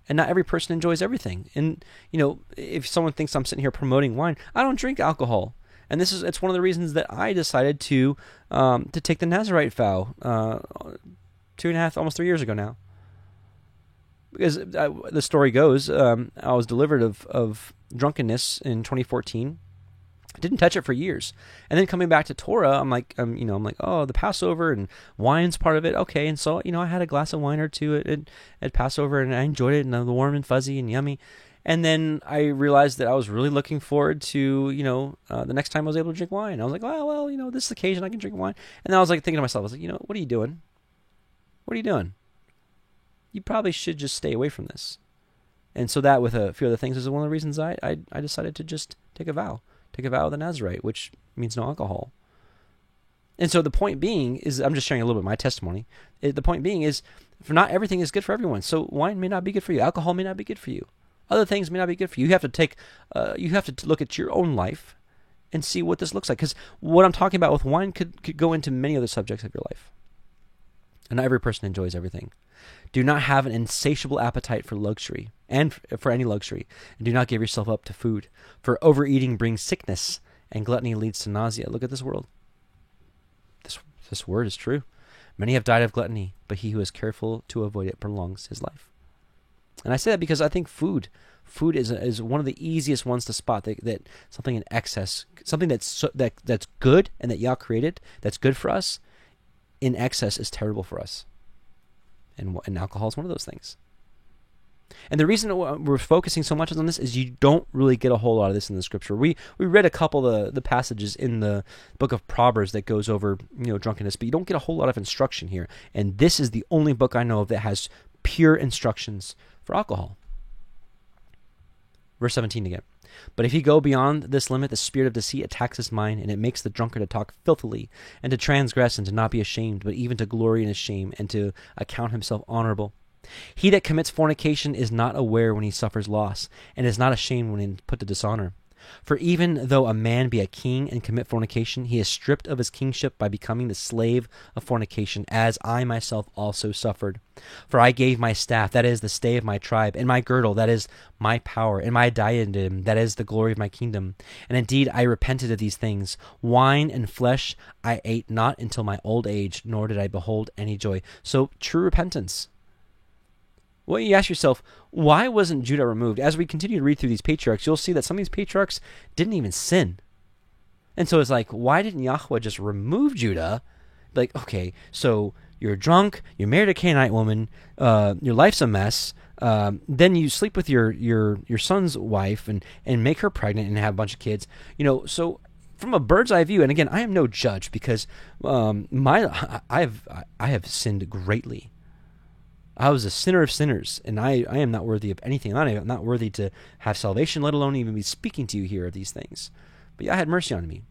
and not every person enjoys everything. And you know, if someone thinks I'm sitting here promoting wine, I don't drink alcohol, and this is it's one of the reasons that I decided to um, to take the Nazarite vow uh, two and a half, almost three years ago now because uh, the story goes, um, I was delivered of, of drunkenness in 2014. I didn't touch it for years, and then coming back to Torah, I'm like, I'm, you know, I'm like, oh, the Passover and wine's part of it, okay. And so, you know, I had a glass of wine or two at, at, at Passover, and I enjoyed it, and the warm and fuzzy and yummy. And then I realized that I was really looking forward to, you know, uh, the next time I was able to drink wine. I was like, well, well, you know, this occasion I can drink wine. And then I was like thinking to myself, I was like, you know, what are you doing? What are you doing? you probably should just stay away from this. And so that, with a few other things, is one of the reasons I, I, I decided to just take a vow, take a vow of the Nazarite, which means no alcohol. And so the point being is, I'm just sharing a little bit of my testimony. It, the point being is, for not everything is good for everyone. So wine may not be good for you. Alcohol may not be good for you. Other things may not be good for you. You have to take, uh, you have to look at your own life and see what this looks like. Because what I'm talking about with wine could, could go into many other subjects of your life. And not every person enjoys everything. Do not have an insatiable appetite for luxury and for any luxury, and do not give yourself up to food, for overeating brings sickness, and gluttony leads to nausea. Look at this world. This this word is true. Many have died of gluttony, but he who is careful to avoid it prolongs his life. And I say that because I think food, food is is one of the easiest ones to spot. That, that something in excess, something that's so, that that's good and that Yah created, that's good for us, in excess is terrible for us and, and alcohol is one of those things. And the reason we're focusing so much on this is you don't really get a whole lot of this in the scripture. We we read a couple of the, the passages in the book of Proverbs that goes over you know drunkenness, but you don't get a whole lot of instruction here. And this is the only book I know of that has pure instructions for alcohol. Verse 17 again. But if he go beyond this limit, the spirit of deceit attacks his mind, and it makes the drunkard to talk filthily, and to transgress, and to not be ashamed, but even to glory in his shame, and to account himself honorable. He that commits fornication is not aware when he suffers loss, and is not ashamed when he put to dishonor. For even though a man be a king and commit fornication, he is stripped of his kingship by becoming the slave of fornication, as I myself also suffered. For I gave my staff, that is the stay of my tribe, and my girdle, that is my power, and my diadem, that is the glory of my kingdom. And indeed I repented of these things. Wine and flesh I ate not until my old age, nor did I behold any joy. So true repentance. Well, you ask yourself, why wasn't Judah removed? As we continue to read through these patriarchs, you'll see that some of these patriarchs didn't even sin. And so it's like, why didn't Yahweh just remove Judah? Like, okay, so you're drunk, you're married a Canaanite woman, uh, your life's a mess. Um, then you sleep with your your your son's wife and and make her pregnant and have a bunch of kids. You know, so from a bird's eye view, and again, I am no judge because um, my I have I have sinned greatly I was a sinner of sinners, and I, I am not worthy of anything. I'm not worthy to have salvation, let alone even be speaking to you here of these things. But Yah had mercy on me.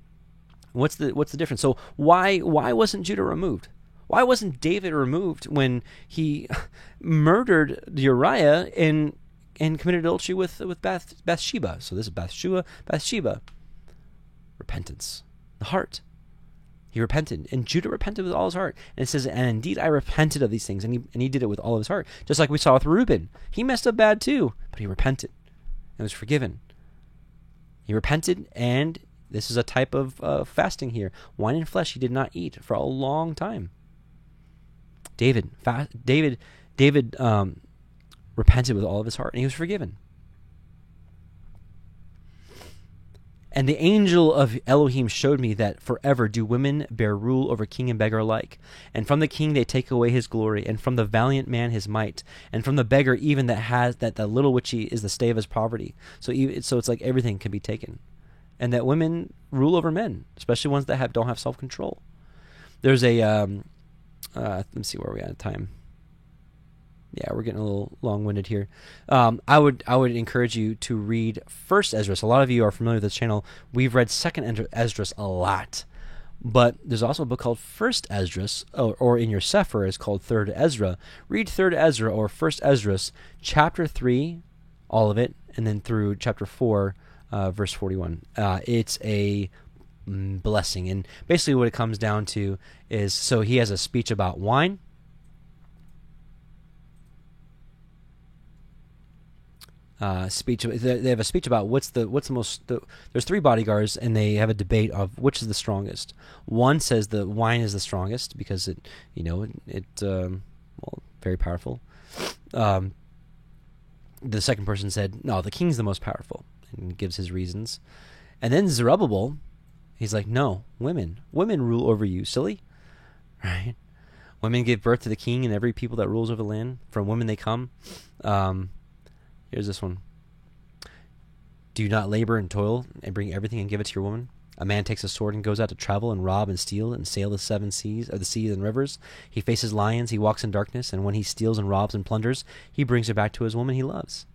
What's the what's the difference? So why why wasn't Judah removed? Why wasn't David removed when he murdered Uriah and and committed adultery with with Bath, Bathsheba? So this is Bathsheba, Bathsheba. Repentance, the heart. He repented, and Judah repented with all his heart. And it says, and indeed I repented of these things, and he and he did it with all of his heart, just like we saw with Reuben. He messed up bad too, but he repented and was forgiven. He repented, and this is a type of uh, fasting here. Wine and flesh he did not eat for a long time. David, fa- David, David um, repented with all of his heart, and he was forgiven. And the angel of Elohim showed me that forever do women bear rule over king and beggar alike. And from the king they take away his glory, and from the valiant man his might, and from the beggar even that has that the little which he is the stay of his poverty. So even, so it's like everything can be taken, and that women rule over men, especially ones that have don't have self control. There's a um, uh, let me see where we at time yeah, we're getting a little long-winded here. Um, I would I would encourage you to read First Esdras. A lot of you are familiar with this channel. We've read Second Esdras a lot, but there's also a book called First Esdras, or, or in your Sefer is called Third Ezra. Read Third Ezra or First Esdras, chapter three, all of it, and then through chapter four, uh, verse forty-one. Uh, it's a blessing, and basically what it comes down to is so he has a speech about wine uh, speech. They have a speech about what's the what's the most. The, there's three bodyguards, and they have a debate of which is the strongest. One says the wine is the strongest because it, you know, it, it um, well, very powerful. Um, the second person said, "No, the king's the most powerful," and gives his reasons. And then Zerubbabel, he's like, "No, women, women rule over you, silly, right? Women give birth to the king and every people that rules over the land. From women they come." Um, Here's this one. Do you not labor and toil and bring everything and give it to your woman? A man takes a sword and goes out to travel and rob and steal and sail the seven seas or the seas and rivers. He faces lions, he walks in darkness, and when he steals and robs and plunders, he brings her back to his woman he loves.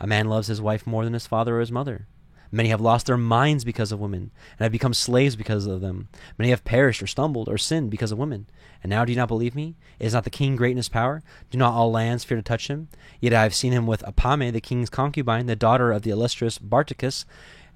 A man loves his wife more than his father or his mother. Many have lost their minds because of women, and have become slaves because of them. Many have perished or stumbled or sinned because of women. And now do you not believe me? Is not the king great in his power? Do not all lands fear to touch him? Yet I have seen him with Apame, the king's concubine, the daughter of the illustrious Bartacus,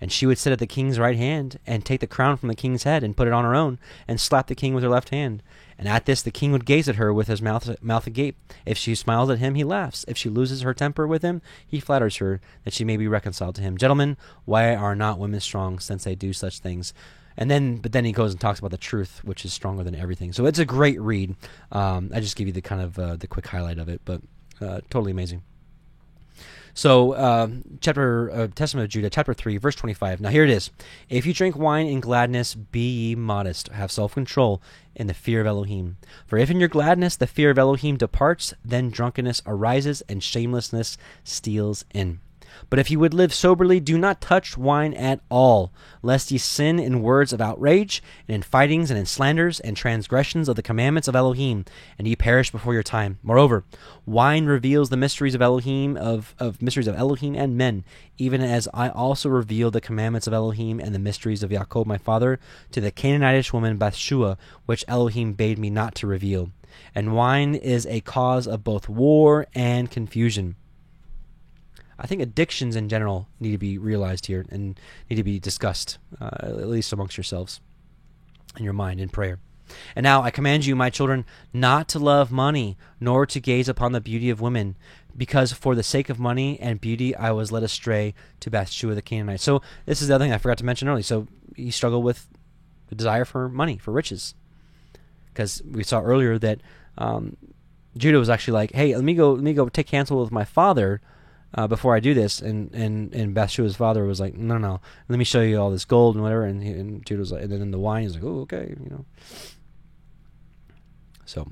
and she would sit at the king's right hand, and take the crown from the king's head, and put it on her own, and slap the king with her left hand. And at this the king would gaze at her with his mouth, mouth agape. If she smiles at him, he laughs. If she loses her temper with him, he flatters her, that she may be reconciled to him. Gentlemen, why are not women strong, since they do such things? And then, but then he goes and talks about the truth, which is stronger than everything. So it's a great read. Um, I just give you the kind of uh, the quick highlight of it, but uh, totally amazing. So, uh, chapter uh, Testament of Judah, chapter three, verse twenty-five. Now here it is: If you drink wine in gladness, be ye modest, have self-control in the fear of Elohim. For if in your gladness the fear of Elohim departs, then drunkenness arises and shamelessness steals in. But if you would live soberly, do not touch wine at all, lest ye sin in words of outrage, and in fightings, and in slanders, and transgressions of the commandments of Elohim, and ye perish before your time. Moreover, wine reveals the mysteries of Elohim, of, of mysteries of Elohim and men, even as I also reveal the commandments of Elohim and the mysteries of Jacob my father to the Canaanitish woman Bathshua, which Elohim bade me not to reveal. And wine is a cause of both war and confusion. I think addictions in general need to be realized here and need to be discussed, uh, at least amongst yourselves in your mind in prayer. And now I command you, my children, not to love money, nor to gaze upon the beauty of women, because for the sake of money and beauty I was led astray to Bathsheba the Canaanite. So this is the other thing I forgot to mention earlier. So he struggled with the desire for money, for riches, because we saw earlier that um, Judah was actually like, "Hey, let me go, let me go take counsel with my father." Uh, before I do this. And, and, and Bathsheba's father was like, no, no, let me show you all this gold and whatever. And, and Judah was like, and then the wine, he's like, oh, okay, you know. So,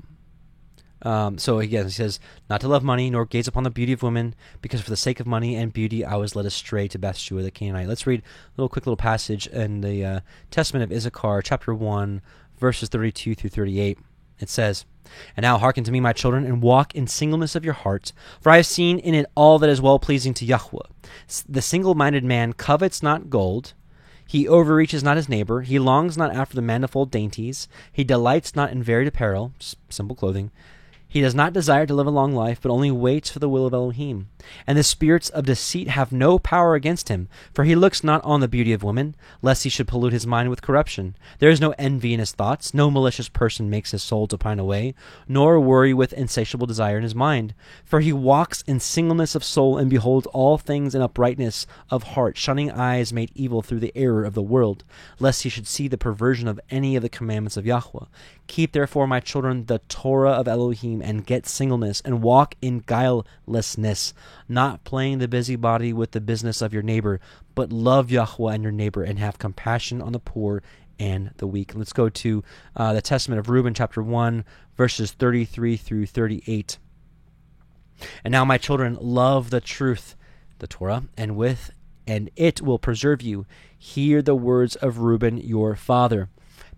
um, so again, he says, not to love money, nor gaze upon the beauty of women, because for the sake of money and beauty I was led astray to Bathsheba the Canaanite. Let's read a little quick little passage in the uh, Testament of Issachar, chapter 1, verses 32 through 38. It says, And now hearken to me, my children, and walk in singleness of your hearts, for I have seen in it all that is well pleasing to Yahweh. The single minded man covets not gold. He overreaches not his neighbor. He longs not after the manifold dainties. He delights not in varied apparel, simple clothing. He does not desire to live a long life, but only waits for the will of Elohim. And the spirits of deceit have no power against him, for he looks not on the beauty of women, lest he should pollute his mind with corruption. There is no envy in his thoughts, no malicious person makes his soul to pine away, nor worry with insatiable desire in his mind. For he walks in singleness of soul, and beholds all things in uprightness of heart, shunning eyes made evil through the error of the world, lest he should see the perversion of any of the commandments of Yahweh. Keep therefore, my children, the Torah of Elohim and get singleness, and walk in guilelessness, not playing the busybody with the business of your neighbor, but love Yahweh and your neighbor, and have compassion on the poor and the weak. Let's go to uh, the Testament of Reuben, chapter 1, verses 33 through 38. And now, my children, love the truth, the Torah, and with and it will preserve you. Hear the words of Reuben your father.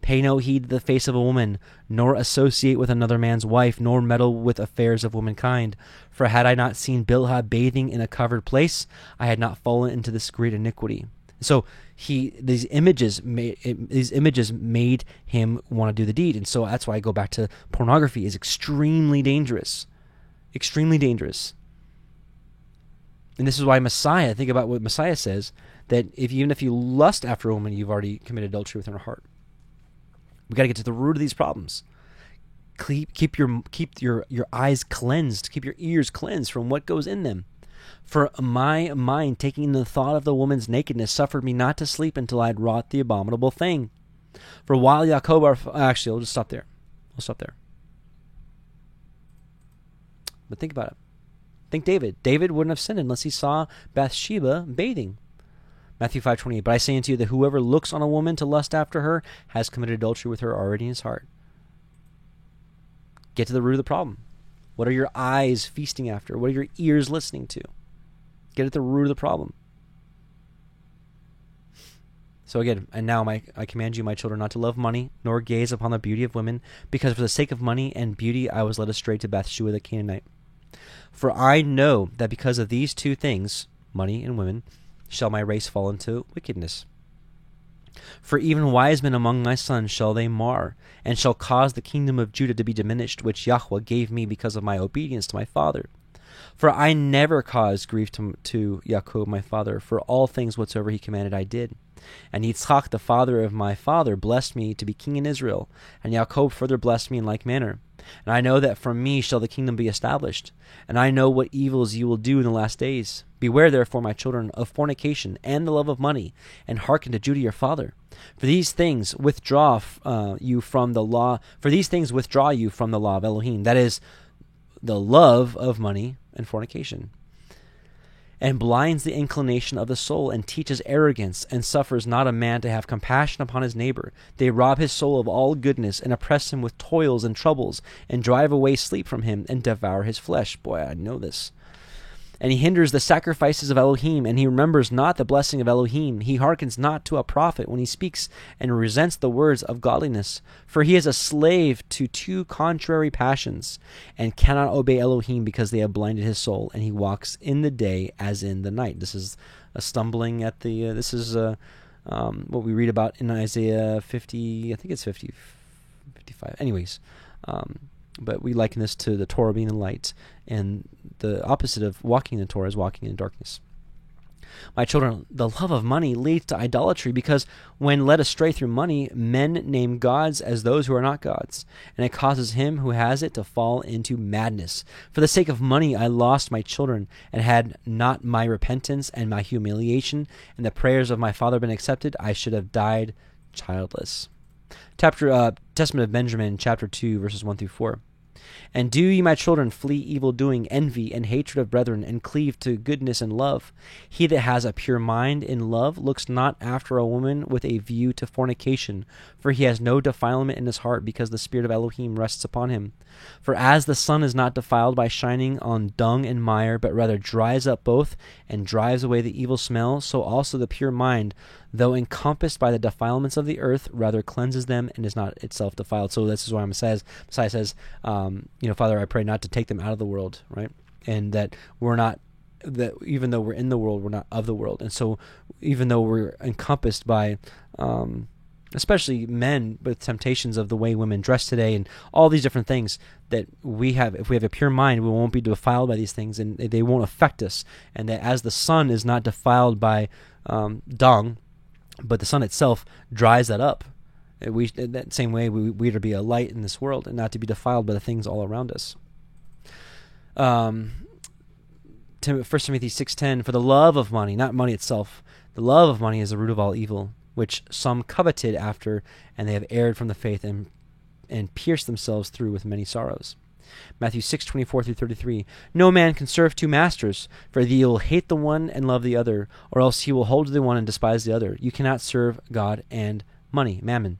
Pay no heed to the face of a woman, nor associate with another man's wife, nor meddle with affairs of womankind. For had I not seen Bilhah bathing in a covered place, I had not fallen into this great iniquity. So he these images made these images made him want to do the deed, and so that's why I go back to pornography is extremely dangerous, extremely dangerous. And this is why Messiah. Think about what Messiah says that if even if you lust after a woman, you've already committed adultery within her heart. We got to get to the root of these problems. Keep, keep your keep your your eyes cleansed. Keep your ears cleansed from what goes in them. For my mind, taking the thought of the woman's nakedness, suffered me not to sleep until I had wrought the abominable thing. For while Jacob, our, actually, I'll just stop there. I'll stop there. But think about it. Think David. David wouldn't have sinned unless he saw Bathsheba bathing. Matthew 5:28 But I say unto you that whoever looks on a woman to lust after her has committed adultery with her already in his heart. Get to the root of the problem. What are your eyes feasting after? What are your ears listening to? Get at the root of the problem. So again, and now my, I command you, my children, not to love money, nor gaze upon the beauty of women, because for the sake of money and beauty I was led astray to Bathsheba the Canaanite. For I know that because of these two things, money and women, shall my race fall into wickedness. For even wise men among my sons shall they mar, and shall cause the kingdom of Judah to be diminished, which Yahweh gave me because of my obedience to my father. For I never caused grief to, to Jacob my father, for all things whatsoever he commanded I did. And Yitzchak the father of my father blessed me to be king in Israel, and Jacob further blessed me in like manner. And I know that from me shall the kingdom be established. And I know what evils you will do in the last days. Beware therefore, my children, of fornication and the love of money, and hearken to Judah your father. For these things withdraw uh, you from the law. For these things withdraw you from the law of Elohim. That is, the love of money and fornication and blinds the inclination of the soul, and teaches arrogance, and suffers not a man to have compassion upon his neighbor. They rob his soul of all goodness, and oppress him with toils and troubles, and drive away sleep from him, and devour his flesh. Boy, I know this and he hinders the sacrifices of Elohim, and he remembers not the blessing of Elohim. He hearkens not to a prophet when he speaks, and resents the words of godliness. For he is a slave to two contrary passions, and cannot obey Elohim because they have blinded his soul, and he walks in the day as in the night. This is a stumbling at the. Uh, this is uh, um, what we read about in Isaiah 50. I think it's 50, 55. Anyways. Um, but we liken this to the Torah being the light, and the opposite of walking in the Torah is walking in darkness. My children, the love of money leads to idolatry because when led astray through money, men name gods as those who are not gods, and it causes him who has it to fall into madness. For the sake of money, I lost my children, and had not my repentance and my humiliation and the prayers of my father been accepted, I should have died childless. Chapter uh, Testament of Benjamin, chapter two, verses one through four. And do ye, my children, flee evil doing, envy, and hatred of brethren, and cleave to goodness and love. He that has a pure mind in love looks not after a woman with a view to fornication, for he has no defilement in his heart, because the Spirit of Elohim rests upon him. For as the sun is not defiled by shining on dung and mire, but rather dries up both, and drives away the evil smell, so also the pure mind though encompassed by the defilements of the earth, rather cleanses them and is not itself defiled. So this is why Messiah says, Messiah says, um, you know, Father, I pray not to take them out of the world, right? And that we're not that even though we're in the world, we're not of the world. And so even though we're encompassed by um, especially men with temptations of the way women dress today and all these different things that we have if we have a pure mind we won't be defiled by these things and they won't affect us and that as the sun is not defiled by um, dung but the sun itself dries that up. We, in that same way, we, we are to be a light in this world and not to be defiled by the things all around us. Um, 1 Timothy 6.10, For the love of money, not money itself, the love of money is the root of all evil, which some coveted after, and they have erred from the faith and, and pierced themselves through with many sorrows. Matthew 6, 24 through 33. No man can serve two masters, for he will hate the one and love the other, or else he will hold to the one and despise the other. You cannot serve God and money, mammon.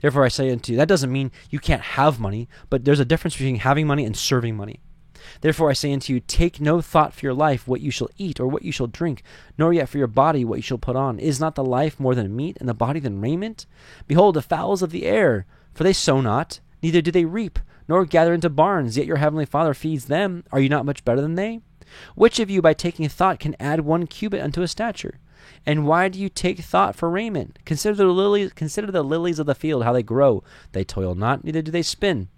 Therefore I say unto you, that doesn't mean you can't have money, but there's a difference between having money and serving money. Therefore I say unto you, take no thought for your life, what you shall eat, or what you shall drink, nor yet for your body, what you shall put on. Is not the life more than meat, and the body than raiment? Behold, the fowls of the air, for they sow not, neither do they reap, nor gather into barns, yet your heavenly Father feeds them. Are you not much better than they? Which of you, by taking thought, can add one cubit unto his stature? And why do you take thought for raiment? Consider the lilies, consider the lilies of the field, how they grow. They toil not, neither do they spin.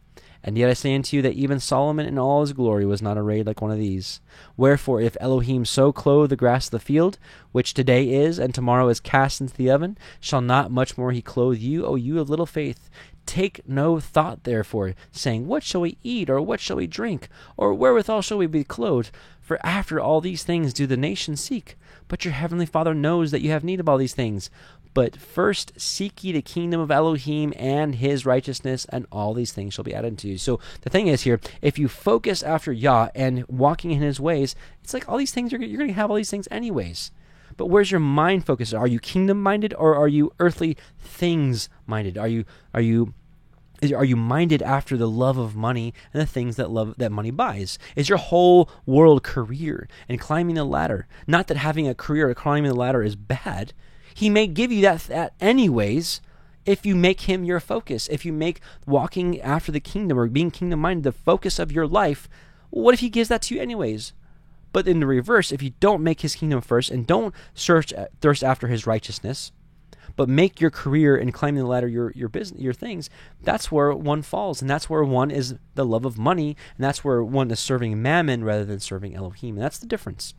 And yet I say unto you that even Solomon in all his glory was not arrayed like one of these. Wherefore, if Elohim so clothe the grass of the field, which today is, and tomorrow is cast into the oven, shall not much more he clothe you, O you of little faith? Take no thought, therefore, saying, What shall we eat, or what shall we drink, or wherewithal shall we be clothed? For after all these things do the nations seek. But your heavenly Father knows that you have need of all these things. But first seek ye the kingdom of Elohim and his righteousness, and all these things shall be added to you. So the thing is here, if you focus after Yah and walking in his ways, it's like all these things, you're, you're going to have all these things anyways. But where's your mind focused? Are you kingdom minded or are you earthly things minded? Are you are you are you minded after the love of money and the things that love that money buys? Is your whole world career and climbing the ladder? Not that having a career or climbing the ladder is bad. He may give you that, that anyways if you make him your focus. If you make walking after the kingdom or being kingdom minded the focus of your life, what if he gives that to you anyways? But in the reverse, if you don't make his kingdom first and don't search uh, thirst after his righteousness, but make your career and climbing the ladder your your business your things that's where one falls. And that's where one is the love of money. And that's where one is serving mammon rather than serving elohim. And that's the difference.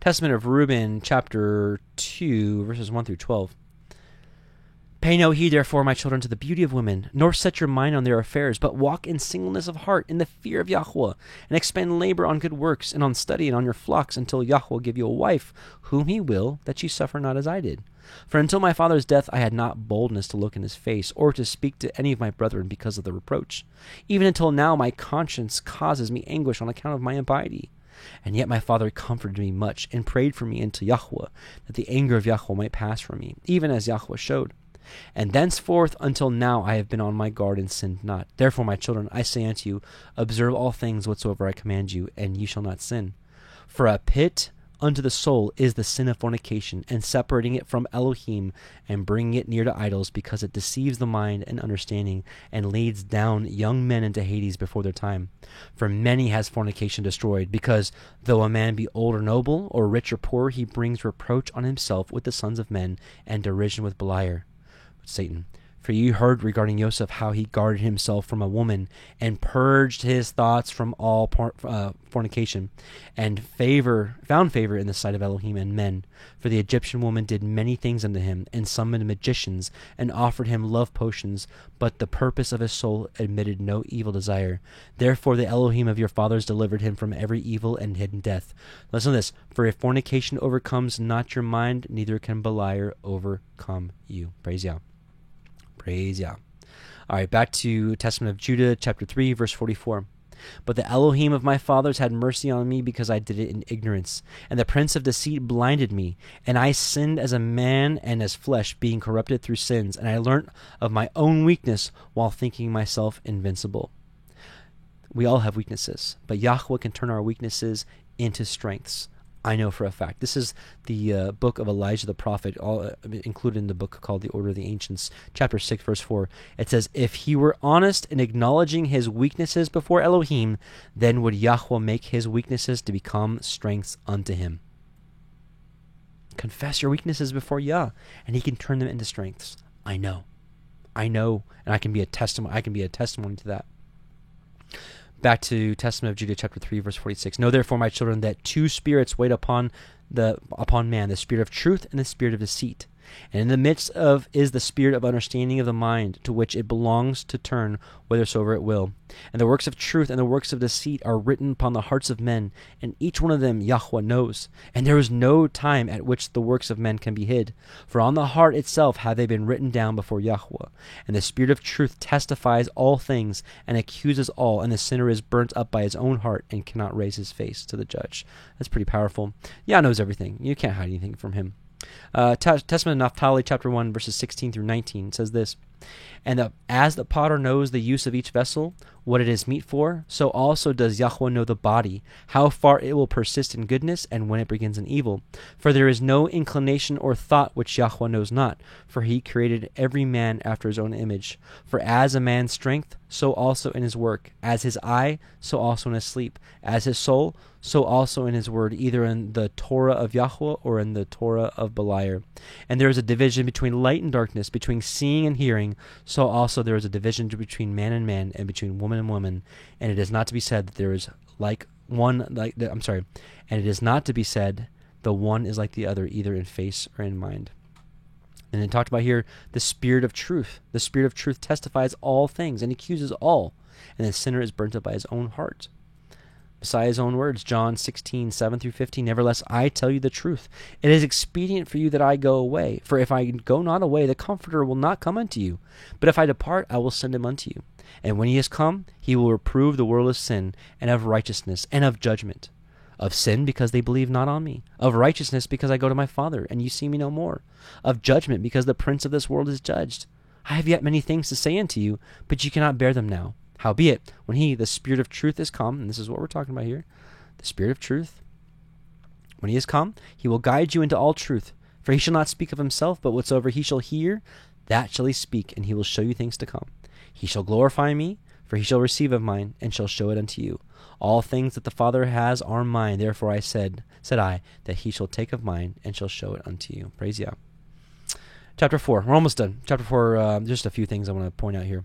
Testament of reuben chapter 2 verses 1 through 12 Pay no heed, therefore, my children, to the beauty of women, nor set your mind on their affairs, but walk in singleness of heart, in the fear of Yahweh, and expend labor on good works, and on study, and on your flocks, until Yahweh give you a wife, whom he will, that ye suffer not as I did. For until my father's death I had not boldness to look in his face, or to speak to any of my brethren because of the reproach. Even until now my conscience causes me anguish on account of my impiety. And yet my father comforted me much, and prayed for me unto Yahweh, that the anger of Yahweh might pass from me, even as Yahweh showed. And thenceforth until now I have been on my guard and sinned not. Therefore, my children, I say unto you, observe all things whatsoever I command you, and ye shall not sin. For a pit unto the soul is the sin of fornication, and separating it from Elohim, and bringing it near to idols, because it deceives the mind and understanding, and leads down young men into Hades before their time. For many has fornication destroyed, because though a man be old or noble, or rich or poor, he brings reproach on himself with the sons of men, and derision with Beliar. Satan. For you heard regarding Joseph how he guarded himself from a woman and purged his thoughts from all por- uh, fornication, and favor found favor in the sight of Elohim and men. For the Egyptian woman did many things unto him, and summoned magicians, and offered him love potions. But the purpose of his soul admitted no evil desire. Therefore the Elohim of your fathers delivered him from every evil and hidden death. Listen to this: For if fornication overcomes not your mind, neither can Beliar overcome you. Praise Yah. Praise Yah. All right, back to Testament of Judah, chapter 3, verse 44. But the Elohim of my fathers had mercy on me because I did it in ignorance. And the prince of deceit blinded me. And I sinned as a man and as flesh, being corrupted through sins. And I learnt of my own weakness while thinking myself invincible. We all have weaknesses, but Yahweh can turn our weaknesses into strengths. I know for a fact. This is the uh, book of Elijah the prophet, all uh, included in the book called the Order of the Ancients, chapter 6, verse 4. It says, If he were honest in acknowledging his weaknesses before Elohim, then would Yahweh make his weaknesses to become strengths unto him. Confess your weaknesses before Yah, and he can turn them into strengths. I know. I know, and I can be a testimony I can be a testimony to that back to Testament of Judah chapter 3 verse 46 know therefore my children that two spirits wait upon the upon man the spirit of truth and the spirit of deceit And in the midst of is the spirit of understanding of the mind, to which it belongs to turn whithersoever it will. And the works of truth and the works of deceit are written upon the hearts of men, and each one of them Yahweh knows. And there is no time at which the works of men can be hid. For on the heart itself have they been written down before Yahweh. And the spirit of truth testifies all things, and accuses all, and the sinner is burnt up by his own heart, and cannot raise his face to the judge. That's pretty powerful. Yah knows everything. You can't hide anything from him. Uh, Testament of Naphtali, chapter 1, verses 16 through 19 says this And the, as the potter knows the use of each vessel, what it is meet for, so also does Yahweh know the body, how far it will persist in goodness and when it begins in evil. For there is no inclination or thought which Yahweh knows not, for he created every man after his own image. For as a man's strength, so also in his work, as his eye, so also in his sleep, as his soul, so also in his word, either in the Torah of Yahweh or in the Torah of Beliar. And there is a division between light and darkness, between seeing and hearing, so also there is a division between man and man, and between woman and woman. And it is not to be said that there is like one like the, I'm sorry, and it is not to be said the one is like the other, either in face or in mind. And then talked about here the spirit of truth. The spirit of truth testifies all things and accuses all, and the sinner is burnt up by his own heart. Messiah's own words, John 16, 7 through 15. Nevertheless, I tell you the truth. It is expedient for you that I go away. For if I go not away, the Comforter will not come unto you. But if I depart, I will send him unto you. And when he has come, he will reprove the world of sin, and of righteousness, and of judgment. Of sin, because they believe not on me. Of righteousness, because I go to my Father, and you see me no more. Of judgment, because the prince of this world is judged. I have yet many things to say unto you, but you cannot bear them now. Howbeit, when he, the Spirit of truth, is come, and this is what we're talking about here, the Spirit of truth, when he is come, he will guide you into all truth. For he shall not speak of himself, but whatsoever he shall hear, that shall he speak, and he will show you things to come. He shall glorify me, for he shall receive of mine, and shall show it unto you. All things that the Father has are mine. Therefore I said, said I, that he shall take of mine, and shall show it unto you. Praise Yah. Chapter four. We're almost done. Chapter four. Uh, just a few things I want to point out here.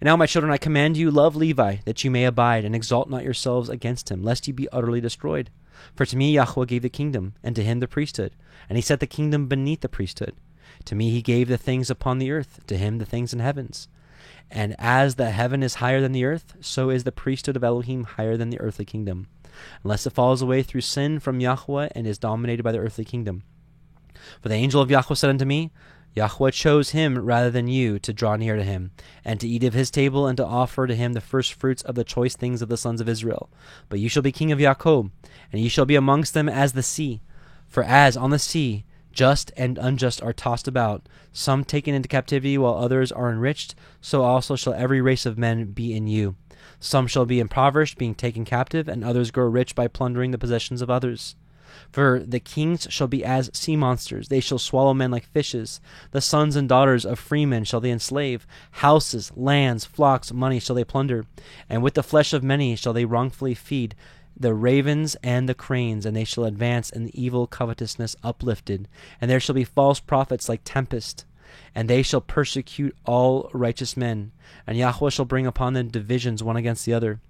And now, my children, I command you, love Levi, that you may abide, and exalt not yourselves against him, lest you be utterly destroyed. For to me Yahweh gave the kingdom, and to him the priesthood, and he set the kingdom beneath the priesthood. To me he gave the things upon the earth, to him the things in heavens. And as the heaven is higher than the earth, so is the priesthood of Elohim higher than the earthly kingdom, unless it falls away through sin from Yahweh and is dominated by the earthly kingdom. For the angel of Yahweh said unto me, Yahweh chose him rather than you to draw near to him, and to eat of his table, and to offer to him the first fruits of the choice things of the sons of Israel. But you shall be king of Jacob, and ye shall be amongst them as the sea. For as on the sea just and unjust are tossed about, some taken into captivity while others are enriched, so also shall every race of men be in you. Some shall be impoverished, being taken captive, and others grow rich by plundering the possessions of others. For the kings shall be as sea monsters, they shall swallow men like fishes. The sons and daughters of freemen shall they enslave. Houses, lands, flocks, money shall they plunder. And with the flesh of many shall they wrongfully feed the ravens and the cranes, and they shall advance in the evil covetousness uplifted. And there shall be false prophets like tempest, and they shall persecute all righteous men. And Yahweh shall bring upon them divisions one against the other.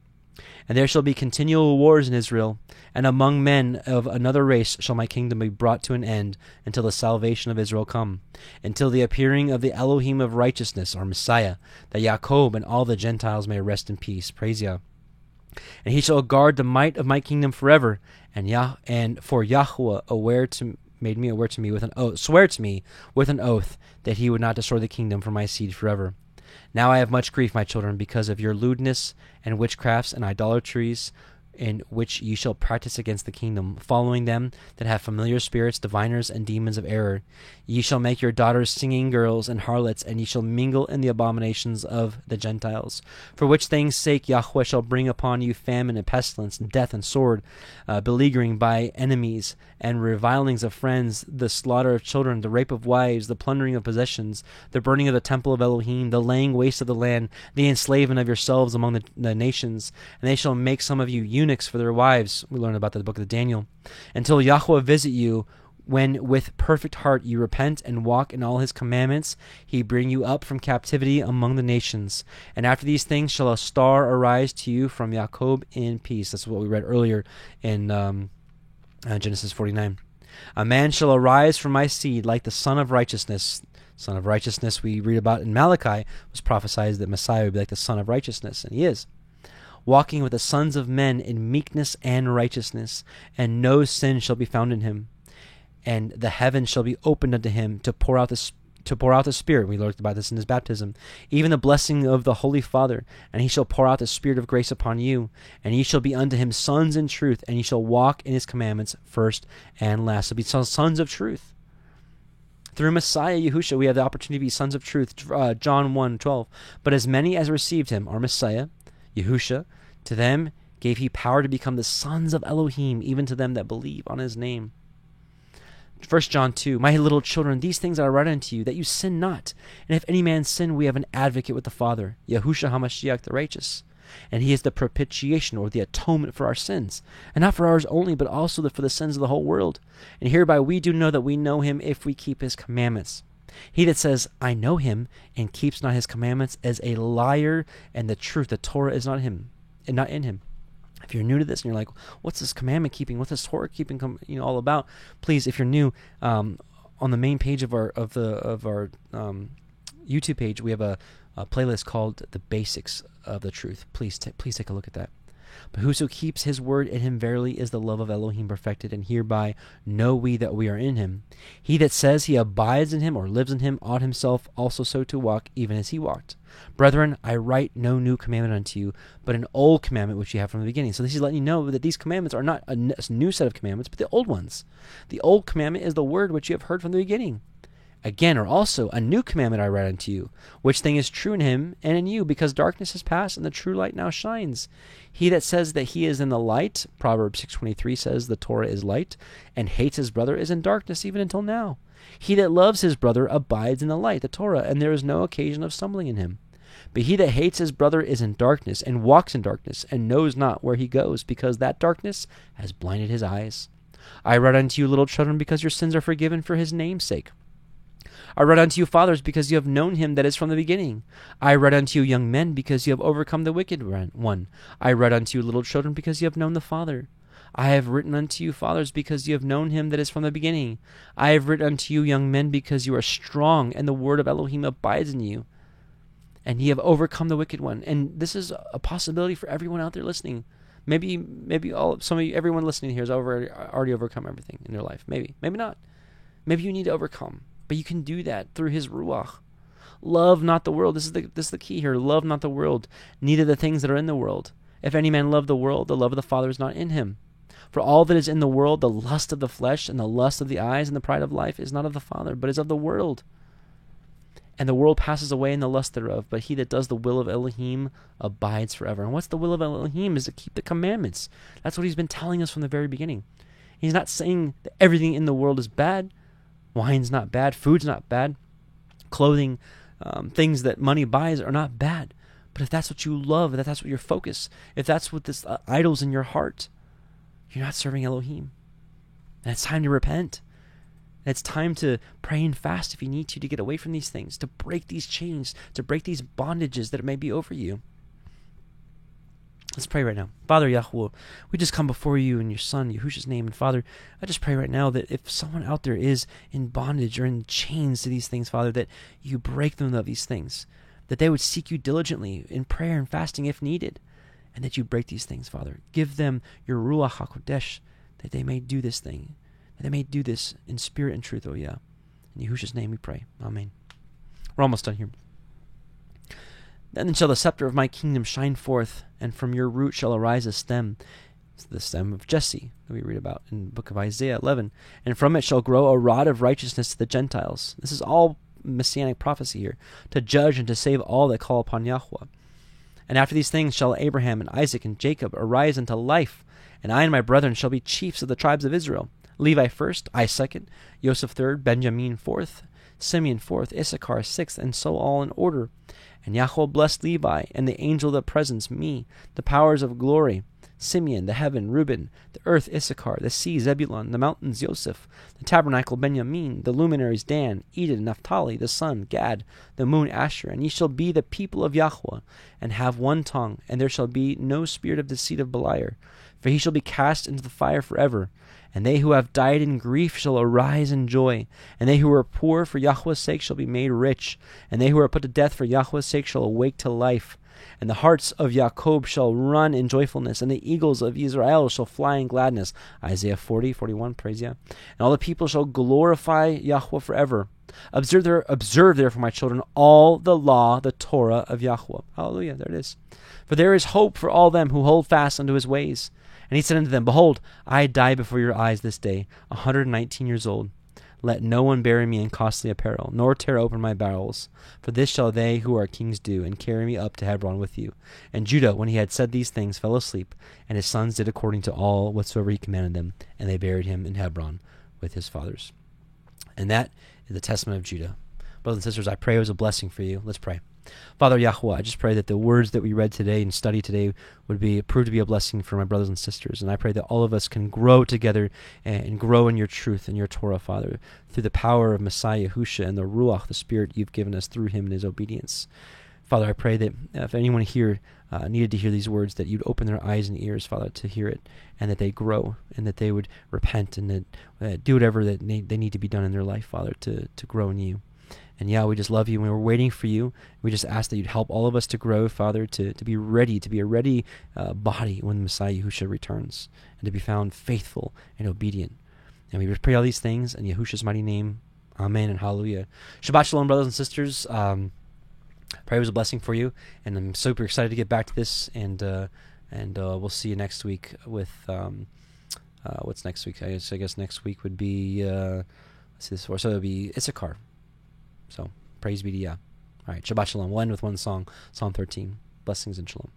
And there shall be continual wars in Israel, and among men of another race shall my kingdom be brought to an end until the salvation of Israel come, until the appearing of the Elohim of righteousness, or Messiah, that Jacob and all the Gentiles may rest in peace. Praise Yah. And he shall guard the might of my kingdom forever, and Yah and for Yahweh aware to made me aware to me with an oath swear to me with an oath that he would not destroy the kingdom for my seed forever. Now I have much grief, my children, because of your lewdness and witchcrafts and idolatries in which ye shall practice against the kingdom, following them that have familiar spirits, diviners, and demons of error. Ye shall make your daughters singing girls and harlots, and ye shall mingle in the abominations of the Gentiles. For which things' sake Yahweh shall bring upon you famine and pestilence, and death and sword, uh, beleaguering by enemies, and revilings of friends, the slaughter of children, the rape of wives, the plundering of possessions, the burning of the temple of Elohim, the laying waste of the land, the enslavement of yourselves among the, the nations. And they shall make some of you eunuchs for their wives. We learn about that in the book of Daniel. Until Yahweh visit you, when with perfect heart you repent and walk in all his commandments, he bring you up from captivity among the nations. And after these things shall a star arise to you from Jacob in peace. That's what we read earlier in um, uh, Genesis 49. A man shall arise from my seed like the Sun of Righteousness. Sun of Righteousness, we read about in Malachi, was prophesied that Messiah would be like the Sun of Righteousness, and he is. Walking with the sons of men in meekness and righteousness, and no sin shall be found in him. And the heavens shall be opened unto him to pour out the to pour out the Spirit. We learned about this in his baptism. Even the blessing of the Holy Father. And he shall pour out the Spirit of grace upon you. And ye shall be unto him sons in truth. And ye shall walk in his commandments first and last. So be sons of truth. Through Messiah Yahusha, we have the opportunity to be sons of truth. Uh, John 1 12. But as many as received him, our Messiah, Yahusha, to them gave he power to become the sons of Elohim, even to them that believe on his name. 1 John 2, My little children, these things I write unto you, that you sin not. And if any man sin, we have an advocate with the Father, Yahushua HaMashiach the righteous. And he is the propitiation, or the atonement for our sins. And not for ours only, but also for the sins of the whole world. And hereby we do know that we know him if we keep his commandments. He that says, I know him, and keeps not his commandments, is a liar, and the truth, the Torah, is not him, and not in him if you're new to this and you're like, what's this commandment keeping? What's this Torah keeping? You know, all about? Please, if you're new, um, on the main page of our of the of our um, YouTube page, we have a, a, playlist called "The Basics of the Truth." Please, t- please take a look at that. But whoso keeps his word in him verily is the love of Elohim perfected, and hereby know we that we are in him. He that says he abides in him or lives in him ought himself also so to walk, even as he walked. Brethren, I write no new commandment unto you, but an old commandment which you have from the beginning. So this is letting you know that these commandments are not a new set of commandments, but the old ones. The old commandment is the word which you have heard from the beginning. Again, or also, a new commandment I write unto you, which thing is true in him and in you, because darkness has passed and the true light now shines. He that says that he is in the light, Proverbs 6.23 says the Torah is light, and hates his brother is in darkness even until now. He that loves his brother abides in the light, the Torah, and there is no occasion of stumbling in him. But he that hates his brother is in darkness, and walks in darkness, and knows not where he goes, because that darkness has blinded his eyes. I write unto you, little children, because your sins are forgiven for his name's sake. I write unto you, fathers, because you have known him that is from the beginning. I write unto you, young men, because you have overcome the wicked one. I write unto you, little children, because you have known the Father. I have written unto you, fathers, because you have known him that is from the beginning. I have written unto you, young men, because you are strong, and the word of Elohim abides in you, and ye have overcome the wicked one. And this is a possibility for everyone out there listening. Maybe, maybe all some of you, everyone listening here has over, already overcome everything in their life. Maybe, maybe not. Maybe you need to overcome. But you can do that through his ruach. Love not the world. This is the this is the key here. Love not the world, neither the things that are in the world. If any man love the world, the love of the Father is not in him. For all that is in the world, the lust of the flesh and the lust of the eyes and the pride of life is not of the Father, but is of the world. And the world passes away in the lust thereof, but he that does the will of Elohim abides forever. And what's the will of Elohim is to keep the commandments. That's what he's been telling us from the very beginning. He's not saying that everything in the world is bad. Wine's not bad. Food's not bad. Clothing, um, things that money buys are not bad. But if that's what you love, if that's what your focus, if that's what this uh, idols in your heart, you're not serving Elohim. And it's time to repent. It's time to pray and fast if you need to to get away from these things, to break these chains, to break these bondages that may be over you. Let's pray right now. Father Yahweh, we just come before you in your Son, Yahushua's name. And Father, I just pray right now that if someone out there is in bondage or in chains to these things, Father, that you break them of these things, that they would seek you diligently in prayer and fasting if needed, and that you break these things, Father. Give them your Ruach HaKodesh, that they may do this thing, that they may do this in spirit and truth, oh yeah. In Yahushua's name we pray. Amen. We're almost done here. Then shall the scepter of my kingdom shine forth, and from your root shall arise a stem. It's the stem of Jesse that we read about in the book of Isaiah 11. And from it shall grow a rod of righteousness to the Gentiles. This is all messianic prophecy here, to judge and to save all that call upon Yahweh. And after these things shall Abraham and Isaac and Jacob arise unto life, and I and my brethren shall be chiefs of the tribes of Israel. Levi first, I second, Joseph third, Benjamin fourth, Simeon fourth, Issachar sixth, and so all in order. And Yahweh blessed Levi, and the angel of the presence, me, the powers of glory, Simeon, the heaven, Reuben, the earth, Issachar, the sea, Zebulun, the mountains, Joseph, the tabernacle, Benjamin, the luminaries, Dan, Eden, Naphtali, the sun, Gad, the moon, Asher. And ye shall be the people of Yahweh, and have one tongue, and there shall be no spirit of deceit of Beliar, for he shall be cast into the fire forever. And they who have died in grief shall arise in joy. And they who are poor for Yahweh's sake shall be made rich. And they who are put to death for Yahweh's sake shall awake to life. And the harts of Jacob shall run in joyfulness, and the eagles of Israel shall fly in gladness. Isaiah 40, 41, praise Yah. And all the people shall glorify Yahweh forever. Observe, there, observe therefore, my children, all the law, the Torah of Yahweh. Hallelujah, there it is. For there is hope for all them who hold fast unto his ways. And he said unto them, Behold, I die before your eyes this day, a hundred and nineteen years old. Let no one bury me in costly apparel, nor tear open my bowels. For this shall they who are kings do, and carry me up to Hebron with you. And Judah, when he had said these things, fell asleep, and his sons did according to all whatsoever he commanded them, and they buried him in Hebron with his fathers. And that is the testament of Judah. Brothers and sisters, I pray it was a blessing for you. Let's pray. Father Yahweh, I just pray that the words that we read today and study today would be proved to be a blessing for my brothers and sisters. And I pray that all of us can grow together and grow in your truth and your Torah, Father, through the power of Messiah Husha and the Ruach, the Spirit you've given us through him and his obedience. Father, I pray that if anyone here uh, needed to hear these words, that you'd open their eyes and ears, Father, to hear it, and that they grow, and that they would repent, and that uh, do whatever that they, they need to be done in their life, Father, to, to grow in you. And yeah, we just love you and we're waiting for you. We just ask that you'd help all of us to grow, Father, to, to be ready, to be a ready uh, body when the Messiah Yahushua returns, and to be found faithful and obedient. And we pray all these things in Yahushua's mighty name. Amen and hallelujah. Shabbat shalom, brothers and sisters. Um, pray it was a blessing for you, and I'm super excited to get back to this. And uh, and uh, we'll see you next week with um, uh, what's next week? I guess, I guess next week would be uh, let's see this for so it'll be Issachar. So praise be to Yah. All right, Shabbat Shalom. We'll end with one song, Psalm 13. Blessings and Shalom.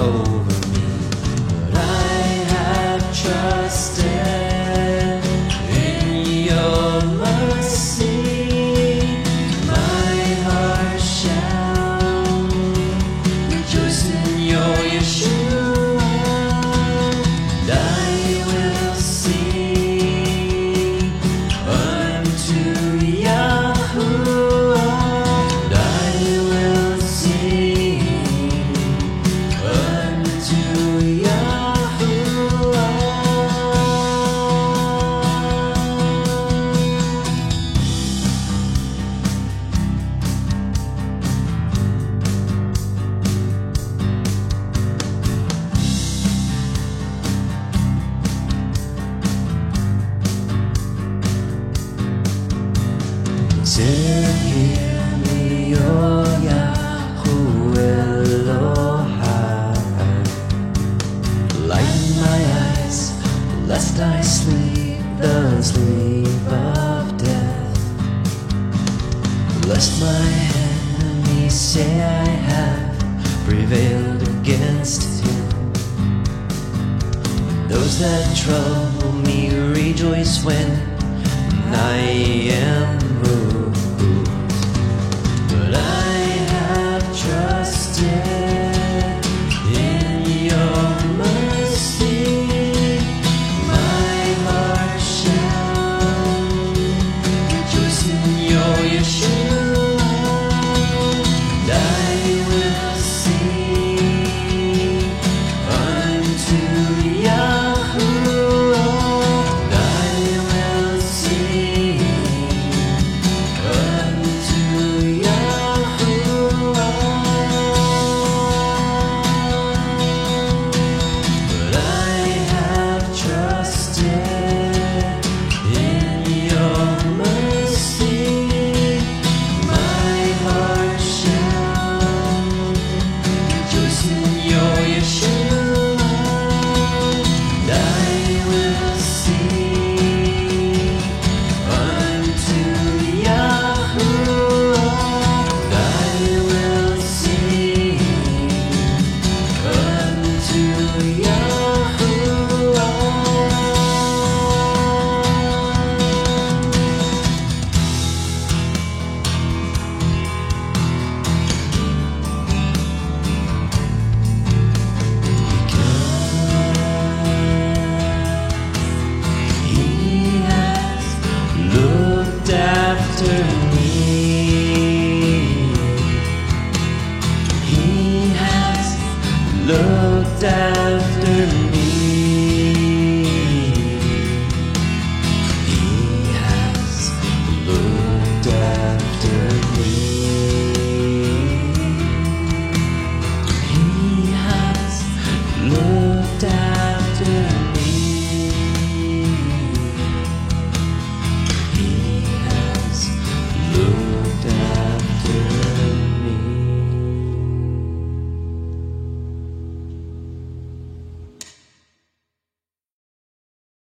over me.